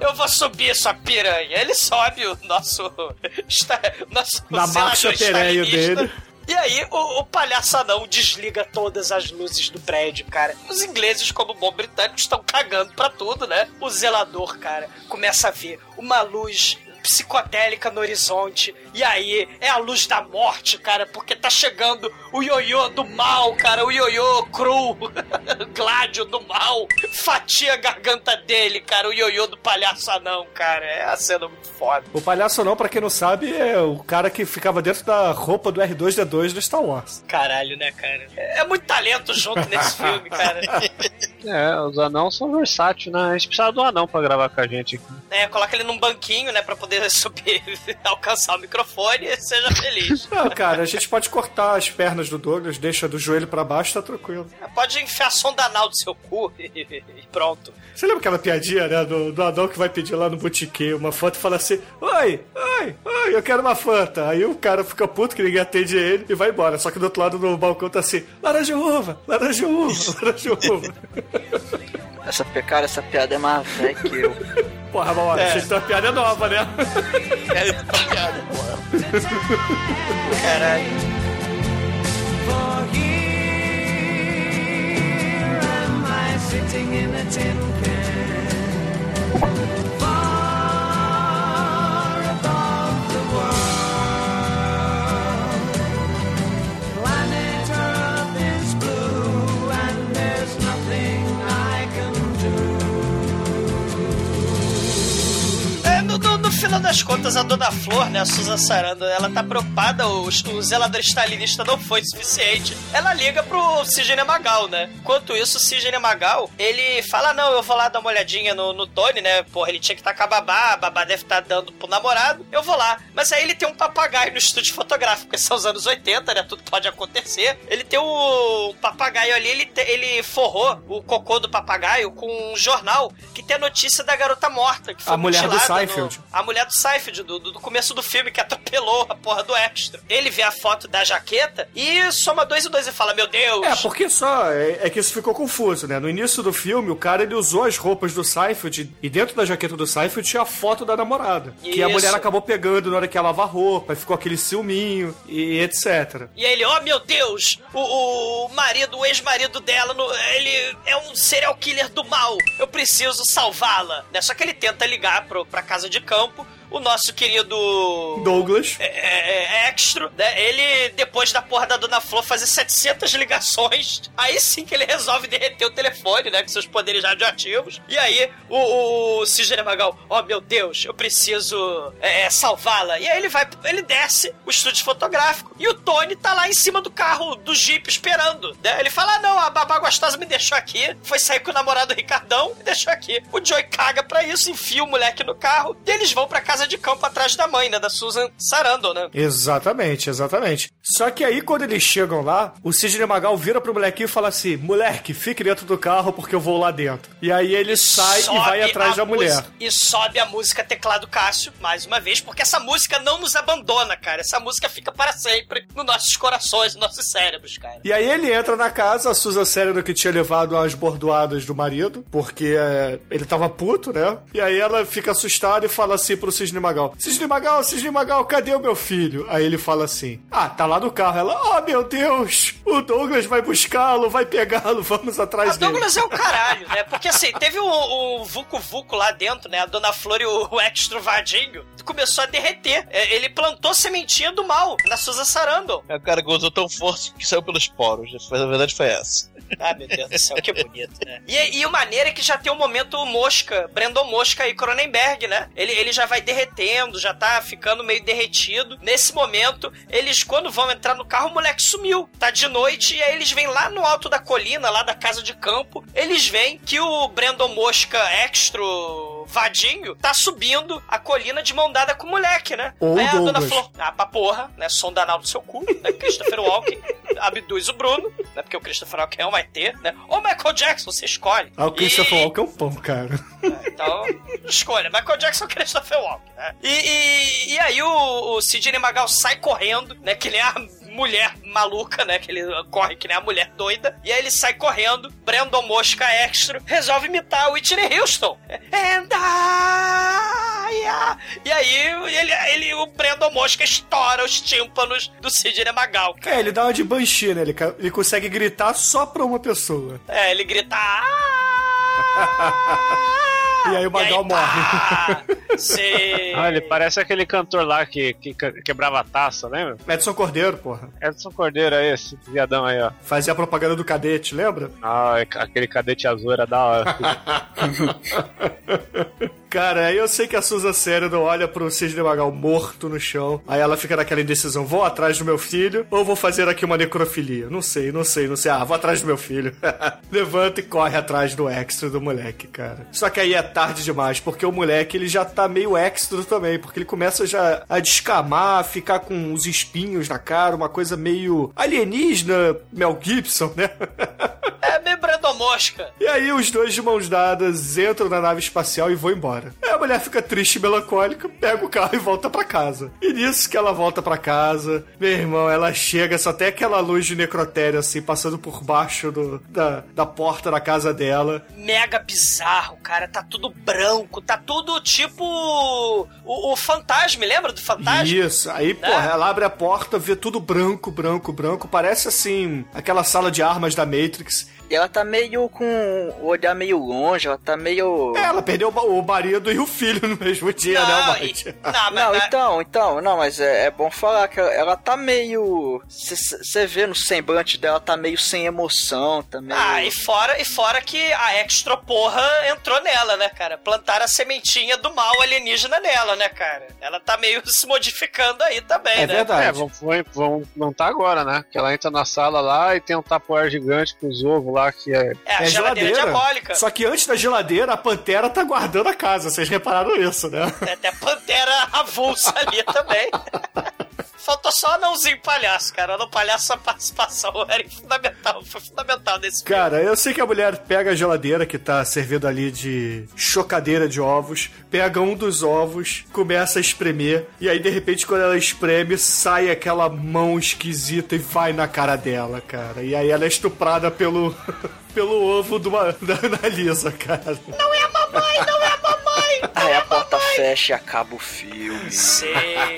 Eu vou subir sua piranha. Ele sobe o nosso. Está, nosso Na zelador marcha pereio stalinista. dele. E aí, o, o palhaço anão desliga todas as luzes do prédio, cara. Os ingleses, como bom britânicos, estão cagando pra tudo, né? O zelador, cara, começa a ver uma luz psicodélica no horizonte. E aí, é a luz da morte, cara, porque tá chegando o ioiô do mal, cara. O ioiô cru, gládio do mal. Fatia a garganta dele, cara. O ioiô do palhaço anão, cara. É a cena muito foda. O palhaço não, pra quem não sabe, é o cara que ficava dentro da roupa do R2D2 do Star Wars. Caralho, né, cara? É muito talento junto nesse filme, cara. É, os anãos são versáteis, né? A gente precisava do anão pra gravar com a gente aqui. É, coloca ele num banquinho, né, pra poder subir, alcançar o microfone e seja feliz. Não, cara, a gente pode cortar as pernas do Douglas, deixa do joelho pra baixo, tá tranquilo. Pode enfiar sonda anal do seu cu e pronto. Você lembra aquela piadinha, né, do, do Adão que vai pedir lá no botiquê uma foto e fala assim: Oi, oi, oi, eu quero uma Fanta. Aí o cara fica puto que ninguém atende ele e vai embora. Só que do outro lado do balcão tá assim: laranja uva, laranja uva, laranja uva. Essa, cara, essa piada é mais velha que eu. Porra, mas É. é. tem uma piada nova, né? É uma piada, porra. Caralho. Sitting in a tin can, no, final das contas, a Dona Flor, né, a Susan Sarandon, ela tá preocupada, o, o zelador stalinista não foi suficiente. Ela liga pro Sidney Magal, né? Enquanto isso, o Sidney Magal, ele fala, não, eu vou lá dar uma olhadinha no, no Tony, né? Porra, ele tinha que estar com a babá, a babá deve estar dando pro namorado, eu vou lá. Mas aí ele tem um papagaio no estúdio fotográfico, porque são os anos 80, né? Tudo pode acontecer. Ele tem um, um papagaio ali, ele, te- ele forrou o cocô do papagaio com um jornal que tem a notícia da garota morta, que foi A mulher do mutilada no- Seinfeld. A mulher do Seinfeld, do, do, começo do filme, que atropelou a porra do extra. Ele vê a foto da jaqueta e soma dois e dois e fala, meu Deus! É, porque só é, é que isso ficou confuso, né? No início do filme, o cara ele usou as roupas do Seinfeld e dentro da jaqueta do Seinfeld tinha a foto da namorada. Que a Isso. mulher acabou pegando na hora que ela lava a roupa, e ficou aquele ciúminho e etc. E aí ele, oh meu Deus, o, o marido, o ex-marido dela, ele é um serial killer do mal. Eu preciso salvá-la. Né? Só que ele tenta ligar pro, pra casa de campo. O nosso querido Douglas. é, é, é extra, né? Ele, depois da porra da Dona Flor fazer 700 ligações, aí sim que ele resolve derreter o telefone, né? Com seus poderes radioativos. E aí, o, o Sidney Magal, oh meu Deus, eu preciso é, é, salvá-la. E aí ele vai, ele desce o estúdio fotográfico e o Tony tá lá em cima do carro, do Jeep, esperando, né? Ele fala, ah, não, a babá gostosa me deixou aqui, foi sair com o namorado Ricardão e deixou aqui. O Joey caga pra isso, enfia o moleque no carro e eles vão pra casa de campo atrás da mãe, né? Da Susan Sarandon, né? Exatamente, exatamente. Só que aí, quando eles chegam lá, o Sidney Magal vira pro molequinho e fala assim: moleque, fique dentro do carro porque eu vou lá dentro. E aí ele sai e vai atrás da mulher. E sobe a música Teclado Cássio, mais uma vez, porque essa música não nos abandona, cara. Essa música fica para sempre nos nossos corações, nos nossos cérebros, cara. E aí ele entra na casa, a Susan Sarandon que tinha levado as bordoadas do marido, porque é, ele tava puto, né? E aí ela fica assustada e fala assim pro Sidney Magal: Sidney Magal, Sidney Magal, cadê o meu filho? Aí ele fala assim: Ah, tá lá no carro. Ela, oh meu Deus, o Douglas vai buscá-lo, vai pegá-lo, vamos atrás A dele. Douglas é o caralho, né? Porque assim, teve o, o Vucu Vucu lá dentro, né? A Dona Flor e o, o extrovadinho começou a derreter. É, Ele plantou sementinha do mal na Susan Sarandon. É o cara que gozou tão forte que saiu pelos poros. Foi- A verdade foi essa. Ah, meu Deus do céu, que bonito, né? E, e o maneiro é que já tem o momento Mosca, Brandon Mosca e Cronenberg, né? Ele, ele já vai derretendo, já tá ficando meio derretido. Nesse momento, eles, quando vão entrar no carro, o moleque sumiu. Tá de noite e aí eles vêm lá no alto da colina, lá da casa de campo. Eles veem que o Brandon Mosca vadinho tá subindo a colina de mão dada com o moleque, né? Ou aí a dona. Flor, ah, pra porra, né? Som danal do seu cu, né? Christopher Walken. Abduz o Bruno, né? Porque o Christopher Walken é um ET, né? Ou Michael Jackson, você escolhe. Ah, o Christopher E- Walken é um pão, cara. Então, escolha. Michael Jackson ou Christopher Walken, né? E, e, e aí o, o Sidney Magal sai correndo, né? Que ele é a mulher maluca, né? Que ele corre que nem a mulher doida. E aí ele sai correndo. Brandon Mosca Extra resolve imitar o Whitney Houston. And I... E aí ele, ele, o Brandon Mosca estoura os tímpanos do Sidney Magal. É, ele dá uma de banshee, né? Ele, ele consegue gritar só pra uma pessoa. É, ele grita... E aí o Magal morre. Sim. Ah, ele parece aquele cantor lá que, que que- quebrava a taça, lembra? Edson Cordeiro, porra. Edson Cordeiro é esse, viadão aí, ó. Fazia a propaganda do cadete, lembra? Ah, aquele cadete azul era da hora. Cara, eu sei que a Susan Sheridan olha pro Sidney Magal morto no chão. Aí ela fica naquela indecisão: vou atrás do meu filho ou vou fazer aqui uma necrofilia? Não sei, não sei, não sei. Ah, vou atrás do meu filho. Levanta e corre atrás do extra do moleque, cara. Só que aí é tarde demais, porque o moleque ele já tá meio extra também, porque ele começa já a descamar, ficar com os espinhos na cara, uma coisa meio alienígena, Mel Gibson, né? É meio Mosca. E aí os dois de mãos dadas entram na nave espacial e vão embora. Aí a mulher fica triste e melancólica, pega o carro e volta pra casa. E nisso que ela volta pra casa, meu irmão, ela chega, só tem aquela luz de necrotério assim, passando por baixo do- da, da porta da casa dela. mega bizarro, cara. Tá tudo branco, tá tudo tipo o, o fantasma, lembra do fantasma? Isso, aí, porra, ela abre a porta, vê tudo branco, branco, branco. Parece assim, aquela sala de armas da Matrix. E ela tá meio com o olhar meio longe, ela tá meio. É, ela perdeu o marido e o filho no mesmo dia, né, Não, Mike? Não, então, então, não, mas é, é bom falar que ela, ela tá meio. Você vê no semblante dela, tá meio sem emoção, tá meio. Ah, e fora, e fora que a extra porra entrou nela, né, cara? Plantaram a sementinha do mal alienígena nela, né, cara? Ela tá meio se modificando aí também, né? É, vão, vão, vão montar agora, né? Que ela entra na sala lá e tem um tapoar gigante com os ovos lá, que é. É, a geladeira diabólica. Só que antes da geladeira, a pantera tá guardando a casa. Vocês repararam isso, né? Tem até pantera avulsa ali também. Faltou só o anãozinho palhaço, cara. No palhaço a participação era fundamental, foi fundamental nesse filme. Cara, eu sei que a mulher pega a geladeira que tá servindo ali de chocadeira de ovos, pega um dos ovos, começa a espremer, e aí de repente quando ela espreme, sai aquela mão esquisita e vai na cara dela, cara. E aí ela é estuprada pelo, pelo ovo do, da, da Lisa, cara. Não é a mamãe, não é a mamãe! Aí a porta fecha e acaba o filme. Sim.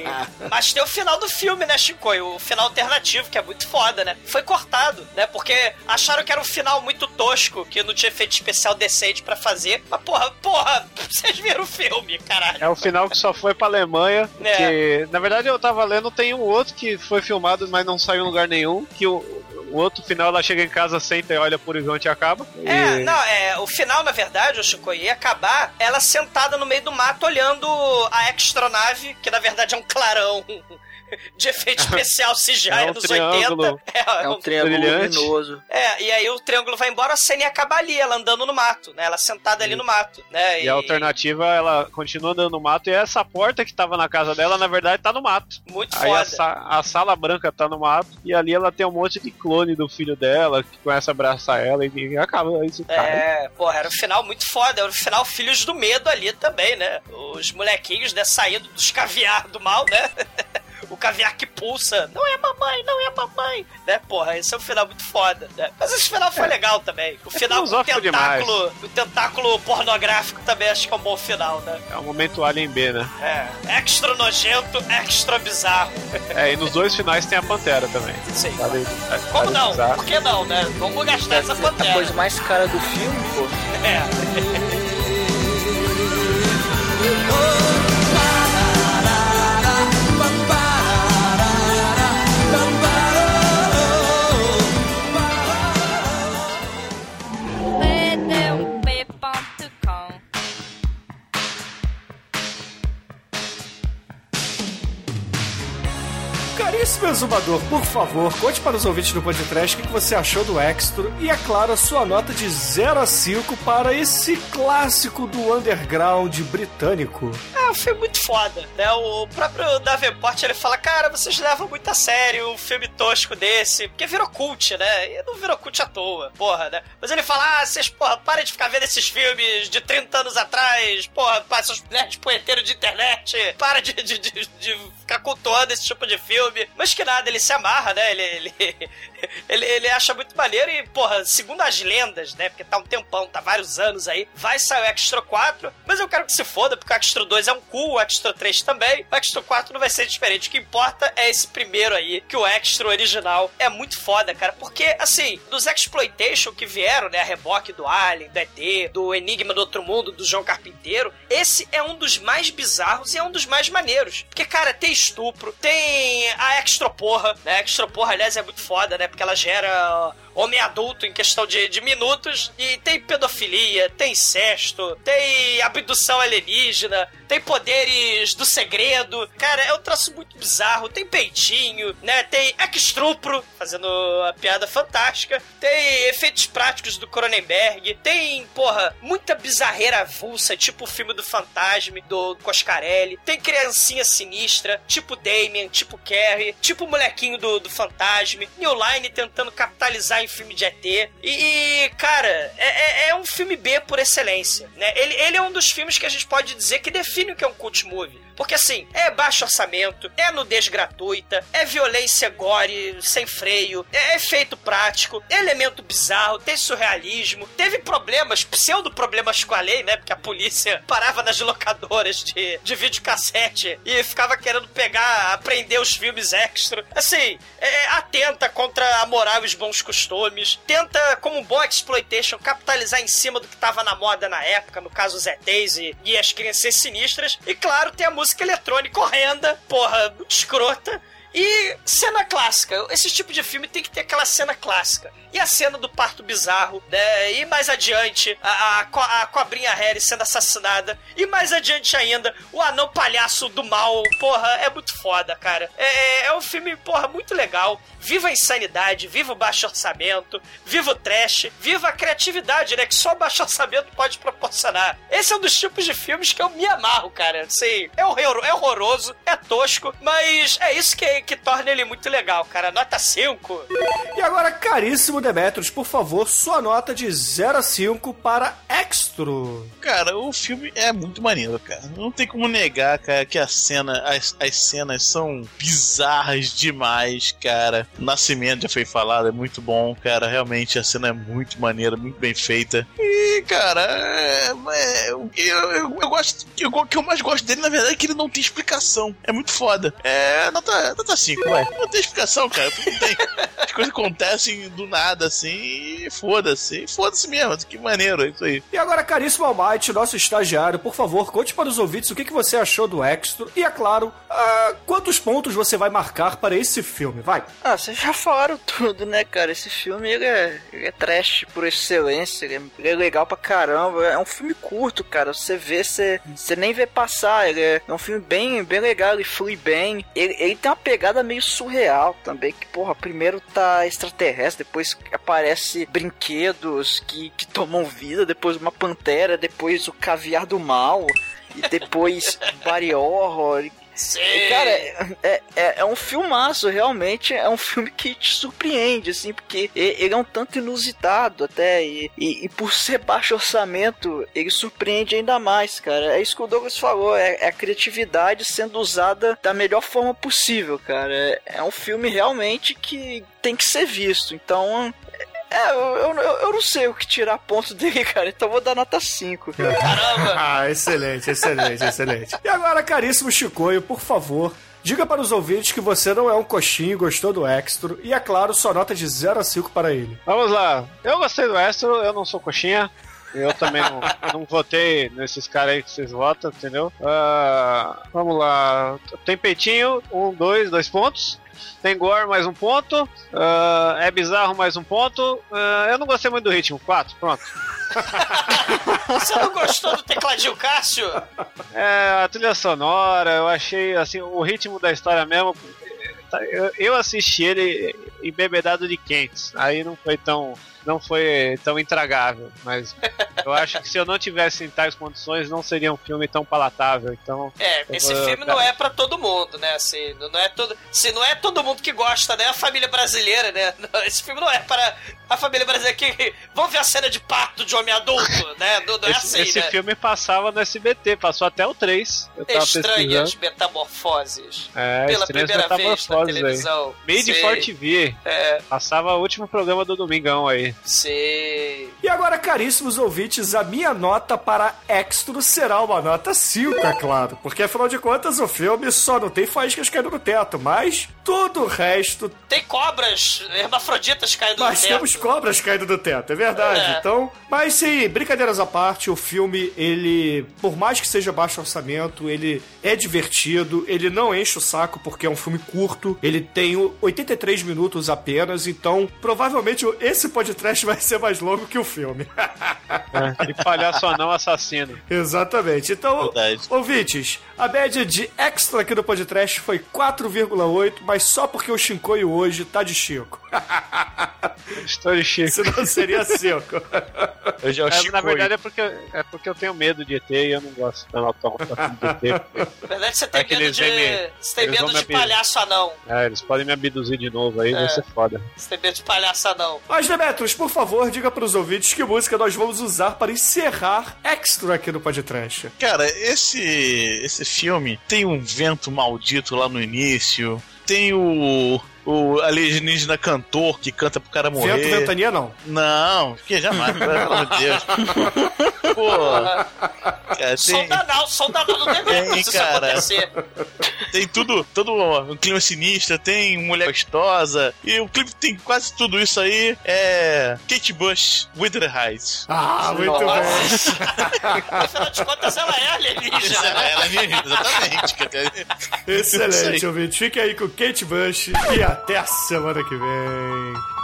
Mas tem o final do filme, né, Chico? O final alternativo, que é muito foda, né? Foi cortado, né? Porque acharam que era um final muito tosco, que não tinha efeito especial decente pra fazer. Mas, porra, porra, vocês viram o filme, caralho. É o final que só foi pra Alemanha. É. Que, na verdade, eu tava lendo, tem um outro que foi filmado, mas não saiu em lugar nenhum. Que o, o outro final ela chega em casa, senta e olha pro horizonte e acaba. É, E- não, é, o final, na verdade, o Chico, ia acabar ela sentada no meio do mato olhando a extranave, que na verdade é um clarão de efeito especial CGI É um dos triângulo. 80. É, É um triângulo Brilhante. luminoso. É, e aí o triângulo vai embora, a cena ia acabar ali, ela andando no mato, né? Ela sentada ali no mato, né? E a alternativa, ela continua andando no mato e essa porta que tava na casa dela, na verdade, tá no mato. Muito Aí a, foda. sa- a sala branca tá no mato e ali ela tem um monte de clone do filho dela que começa a abraçar ela e, e acaba isso, cara. É, porra, era um final muito foda. Era o final Filhos do Medo ali também, né? Os molequinhos, né, saindo dos caviar do mal, né? o caviar que pulsa. Não é mamãe, não é mamãe. Né, porra, esse é um final muito foda, né? Mas esse final foi legal também. O final com o tentáculo, o tentáculo pornográfico também acho que é um bom final, né? É o momento Alien B, né? É, extra nojento, extra bizarro. É, e nos dois finais tem a Pantera também. Sim. Vale- Como vale não? avisar. Por que não, né? Vamos gastar essa A pantera. coisa mais cara do filme, pô. É. Exumador, por favor, conte para os ouvintes do podcast o que você achou do Extra e, é claro, a sua nota de 0 a 5 para esse clássico do underground britânico. Um filme muito foda, né? O próprio Davenport, ele fala, cara, vocês levam muito a sério um filme tosco desse, porque virou cult, né? E não virou cult à toa, porra, né? Mas ele fala, ah, vocês, porra, parem de ficar vendo esses filmes de 30 anos atrás, porra, seus nerds poeteiros de internet, para de, de, de, de ficar cultuando esse tipo de filme. Mas que nada, ele se amarra, né? Ele, ele, ele, ele acha muito maneiro e, porra, segundo as lendas, né? Porque tá um tempão, tá vários anos aí, vai sair o Extra 4, mas eu quero que se foda, porque o Extra 2 é um cu, o Extra 3 também, o Extra 4 não vai ser diferente. O que importa é esse primeiro aí, que o Extra original é muito foda, cara, porque, assim, dos Exploitation que vieram, né? A reboque do Alien, do ET, do Enigma do Outro Mundo, do João Carpinteiro, esse é um dos mais bizarros e é um dos mais maneiros. Porque, cara, tem estupro, tem a extra porra, né? A extra porra, aliás, é muito foda, né? Porque ela gera homem adulto em questão de, de minutos e tem pedofilia, tem incesto, tem abdução alienígena, tem poderes do segredo. Cara, é um traço muito bizarro. Tem peitinho, né? Tem extrupro, fazendo a piada fantástica. Tem efeitos práticos do Cronenberg. Tem, porra, muita bizarreira avulsa, tipo o filme do Fantasma, do Coscarelli. Tem criancinha sinistra, tipo Damien, tipo Carrie, tipo o molequinho do, do Fantasma. New Line tentando capitalizar em filme de ET. E, e cara, é, é, é um filme B por excelência, né? Ele, ele é um dos filmes que a gente pode dizer que define o que é um cult movie. Porque assim, é baixo orçamento, é nudez gratuita, é violência gore, sem freio, é efeito prático, é elemento bizarro, tem surrealismo, teve problemas, pseudo-problemas com a lei, né? Porque a polícia parava nas locadoras de, de videocassete e ficava querendo pegar, aprender os filmes extra. Assim, é, atenta contra a moral e os bons costumes, tenta, como um bom exploitation, capitalizar em cima do que tava na moda na época, no caso os ETs e as crianças sinistras, e claro, tem a música eletrônica horrenda, porra, escrota. E cena clássica. Esse tipo de filme tem que ter aquela cena clássica. E a cena do parto bizarro, né? E mais adiante, a, a, a cobrinha Harry sendo assassinada. E mais adiante ainda, o anão palhaço do mal. Porra, é muito foda, cara. É, é um filme, porra, muito legal. Viva a insanidade, viva o baixo orçamento, viva o trash, viva a criatividade, né? Que só o baixo orçamento pode proporcionar. Esse é um dos tipos de filmes que eu me amarro, cara. Assim, é, é horroroso, é tosco, mas é isso que, que torna ele muito legal, cara. Nota 5. E agora, caríssimo Demetrius, por favor, sua nota de 0 a 5 para Extra. Cara, o filme é muito maneiro, cara. Não tem como negar, cara, que a cena, as, as cenas são bizarras demais, cara. O Nascimento já foi falado, é muito bom, cara. Realmente a cena é muito maneira, muito bem feita. E, cara, é, é, eu, eu, eu, gosto. Eu, o que eu mais gosto dele, na verdade, é que ele não tem explicação. É muito foda. É, nota, nota 5, vai. Não tem explicação, cara. Não tem. As coisas acontecem do nada, assim, e foda-se. Foda-se mesmo, que maneiro, é isso aí. E agora, caríssimo Almighty, nosso estagiário, por favor, conte para os ouvintes o que, que você achou do Extra. E, é claro, ah, quantos pontos você vai marcar para esse filme? Vai. Ah, vocês já falaram tudo, né, cara? Esse filme ele é, ele é trash por excelência, ele é, ele é legal pra caramba. É um filme curto, cara. Você vê, você, você nem vê passar. Ele é, é um filme bem, bem legal, ele flui bem. Ele, ele tem uma pegada meio surreal também, que, porra, primeiro tá extraterrestre, depois aparece brinquedos que, que tomam vida, depois uma pantera, depois o caviar do mal, e depois body horror. Sim. Cara, é, é, é um filmaço, realmente é um filme que te surpreende, assim, porque ele é um tanto inusitado até, e, e, e por ser baixo orçamento, ele surpreende ainda mais, cara. É isso que o Douglas falou, é, é a criatividade sendo usada da melhor forma possível, cara. É, é um filme realmente que tem que ser visto, então é, eu, eu, eu, não sei o que tirar ponto dele, cara, então vou dar nota 5. Caramba! ah, excelente, excelente, excelente. E agora, caríssimo Chicoio, por favor, diga para os ouvintes que você não é um coxinho e gostou do Extra, e é claro, sua nota de 0 a 5 para ele. Vamos lá. Eu gostei do Extra, eu não sou coxinha. Eu também não, não votei nesses caras aí que vocês votam, entendeu? Uh, vamos lá. Tem peitinho, um, dois, dois pontos. Tem gore, mais um ponto. Uh, é bizarro, mais um ponto. Uh, eu não gostei muito do ritmo. Quatro, pronto. Você não gostou do tecladinho Cássio? É, a trilha sonora, eu achei assim, o ritmo da história mesmo eu, eu assisti ele embebedado de quentes. Aí não foi tão. Não foi tão intragável. Mas eu acho que se eu não tivesse em tais condições, não seria um filme tão palatável. Então. É, esse vou- filme não é pra todo mundo, né? Assim, não é todo, se não é todo mundo que gosta, né? A família brasileira, né? Esse filme não é para a família brasileira que vamos ver a cena de parto de homem adulto, né? Não, não é Esse, assim, esse né? filme passava no SBT, passou até o 3. Eu tava Estranhas metamorfoses. É, Pela primeira vez na televisão. Made for TV. É, Passava o último programa do Domingão aí. Sei. E agora, caríssimos ouvintes, a minha nota para Extra será uma nota 5, é claro. Porque afinal de contas, o filme só não tem faíscas caindo no teto, mas todo o resto. Tem cobras hermafroditas caindo Nós no teto. temos cobras caindo do teto, é verdade. É. Então, mas sim, brincadeiras à parte, o filme, ele, por mais que seja baixo orçamento, ele é divertido, ele não enche o saco porque é um filme curto, ele tem o- 83 minutos apenas, então provavelmente esse podcast vai ser mais longo que o filme. E palhaço não assassino. Exatamente. Então, Verdade. ouvintes, a média de extra aqui do podcast foi 4,8, mas só porque o Shinkoio hoje tá de Chico. Estou de Chico. Senão seria 5. Eu já É, na verdade é porque, é porque eu tenho medo de ET e eu não gosto da autógrafa de ET. Na verdade, você tem É que medo de. me- Você tem medo de palhaço anão. É, eles podem me abduzir de novo aí, É. vai ser foda. Você tem medo de palhaço anão. Mas, Por favor, diga para os ouvintes que música nós vamos usar para encerrar extra aqui no podcast. Cara, esse esse filme tem um vento maldito lá no início, tem o o alienígena cantor que canta pro cara morrer. Vento, ventania, não. Não, que jamais, pelo amor de Deus. Pô, cara, tem, danal, som danal do Tem, se isso cara. acontecer. tem tudo, todo um clima sinistro, tem mulher gostosa, e o clipe tem quase tudo isso aí. É Kate Bush, Wither Heights. Ah, muito Nossa. bem. Afinal de contas, ela é alienígena. né? Ela é minha, exatamente. cara. Isso Excelente, ouvinte. Fique aí com Kate Bush e até a semana que vem.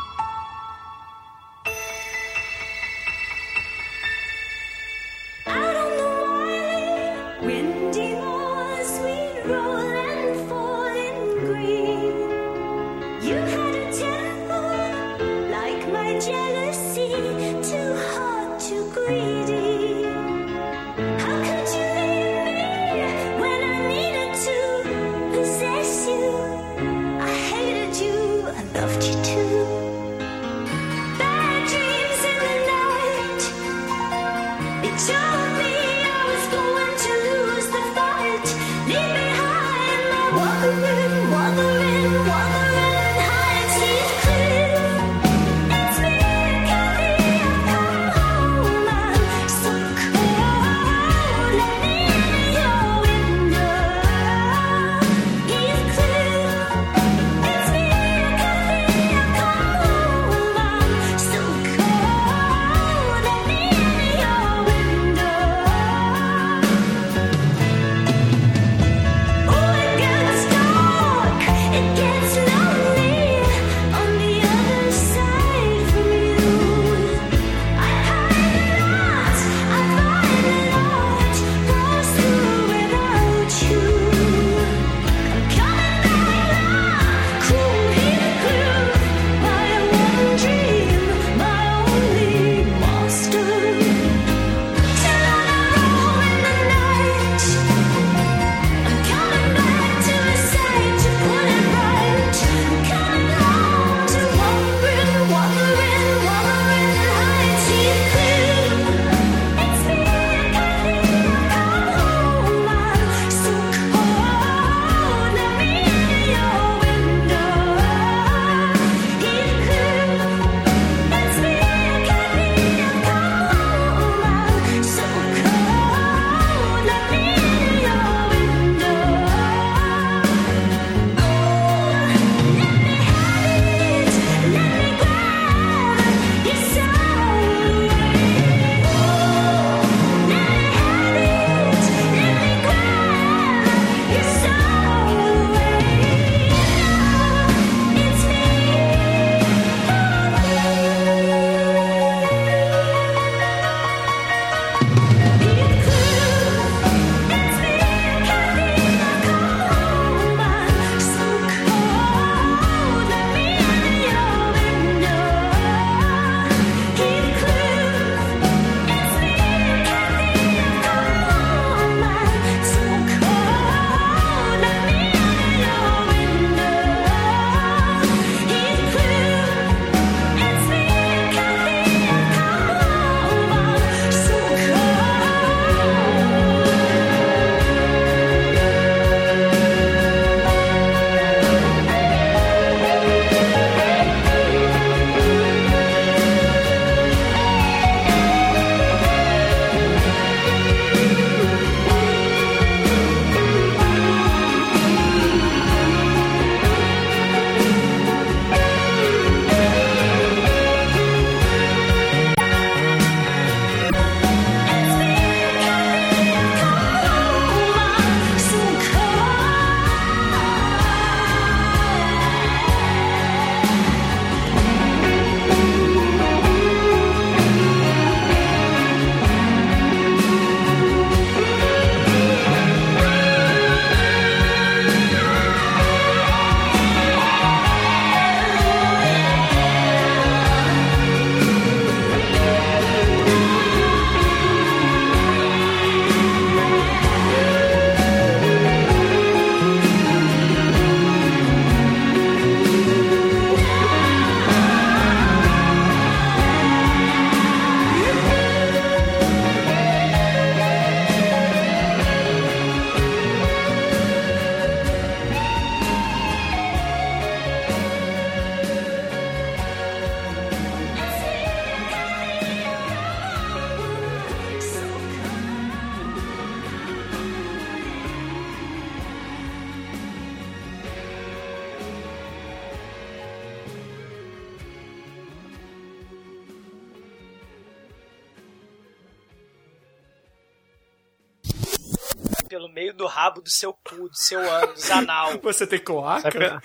Pelo meio do rabo do seu cu, do seu ânus, anal. Você tem cloaca? Sai pela,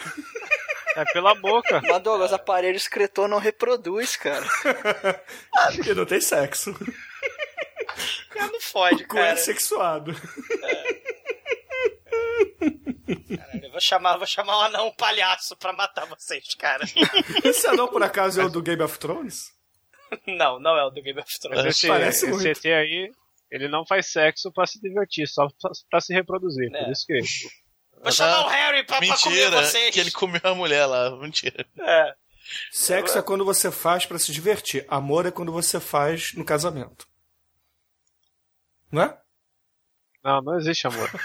sai pela boca. Mas Douglas, aparelho excretor não reproduz, cara. Porque não tem sexo. Cara, não fode, O cu é cara. sexuado. Caralho, eu vou chamar, vou chamar um anão palhaço pra matar vocês, cara. Esse anão, por acaso, é o do Game of Thrones? Não, não é o do Game of Thrones. Mas esse, Parece esse muito. ET aí, ele não faz sexo pra se divertir, só pra, pra se reproduzir. É. Por isso que. Vou chamar o Harry pra, pra comer Mentira, vocês. que ele comeu a mulher lá. Mentira. É. Sexo é quando você faz pra se divertir. Amor é quando você faz no casamento. Não é? Não, não existe amor.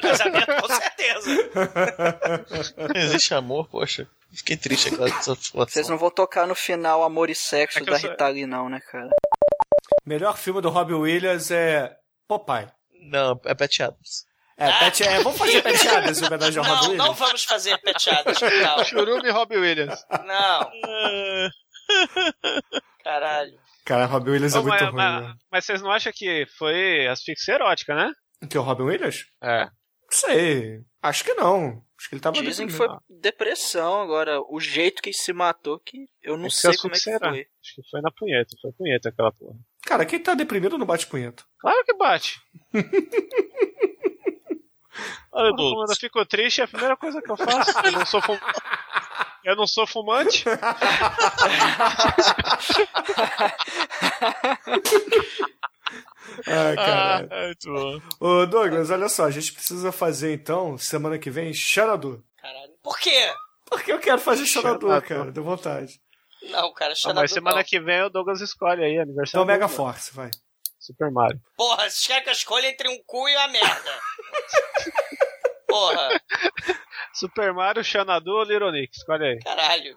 Casamento, com certeza. Não existe amor, poxa. Fiquei triste agora essa situação. Vocês não vão tocar no final Amor e Sexo É da sou- Rita Lee, não, né, cara? Melhor filme do Robbie Williams é Popeye. Não, é Pet Adams. É, Pet, é vamos fazer peteadas em homenagem ao Robbie Não, Williams? não vamos fazer peteadas, não. Churume e Robbie Williams. Não. Caralho. Cara, Robbie Williams é Ô, muito mas, ruim. mas- né? mas vocês não acham que foi asfixia erótica, né? Que é o Robin Williams? É. Não sei. Acho que não. Acho que ele tava Dizem que foi depressão, agora o jeito que ele se matou, que eu não Acho sei é como é que sucera. foi. Acho que foi na punheta, foi punheta aquela porra. Cara, quem tá deprimido não bate punheta. Claro que bate. Olha, Quando eu fico triste, é a primeira coisa que eu faço. Eu não sou, fum... eu não sou fumante. Ai, cara. Ah, muito bom. Ô, Douglas, olha só, a gente precisa fazer então, semana que vem, Xanadu. Caralho. Por quê? Porque eu quero fazer Xanadu. cara, deu vontade. Não, cara, Ah, Xanadu mas semana não. que vem o Douglas escolhe aí, aniversário. Então, Mega Douglas. Force, vai. Super Mario. Porra, vocês querem que eu escolha entre um cu e uma merda? Porra, Super Mario, Xanadu ou Nick? Escolhe aí. caralho.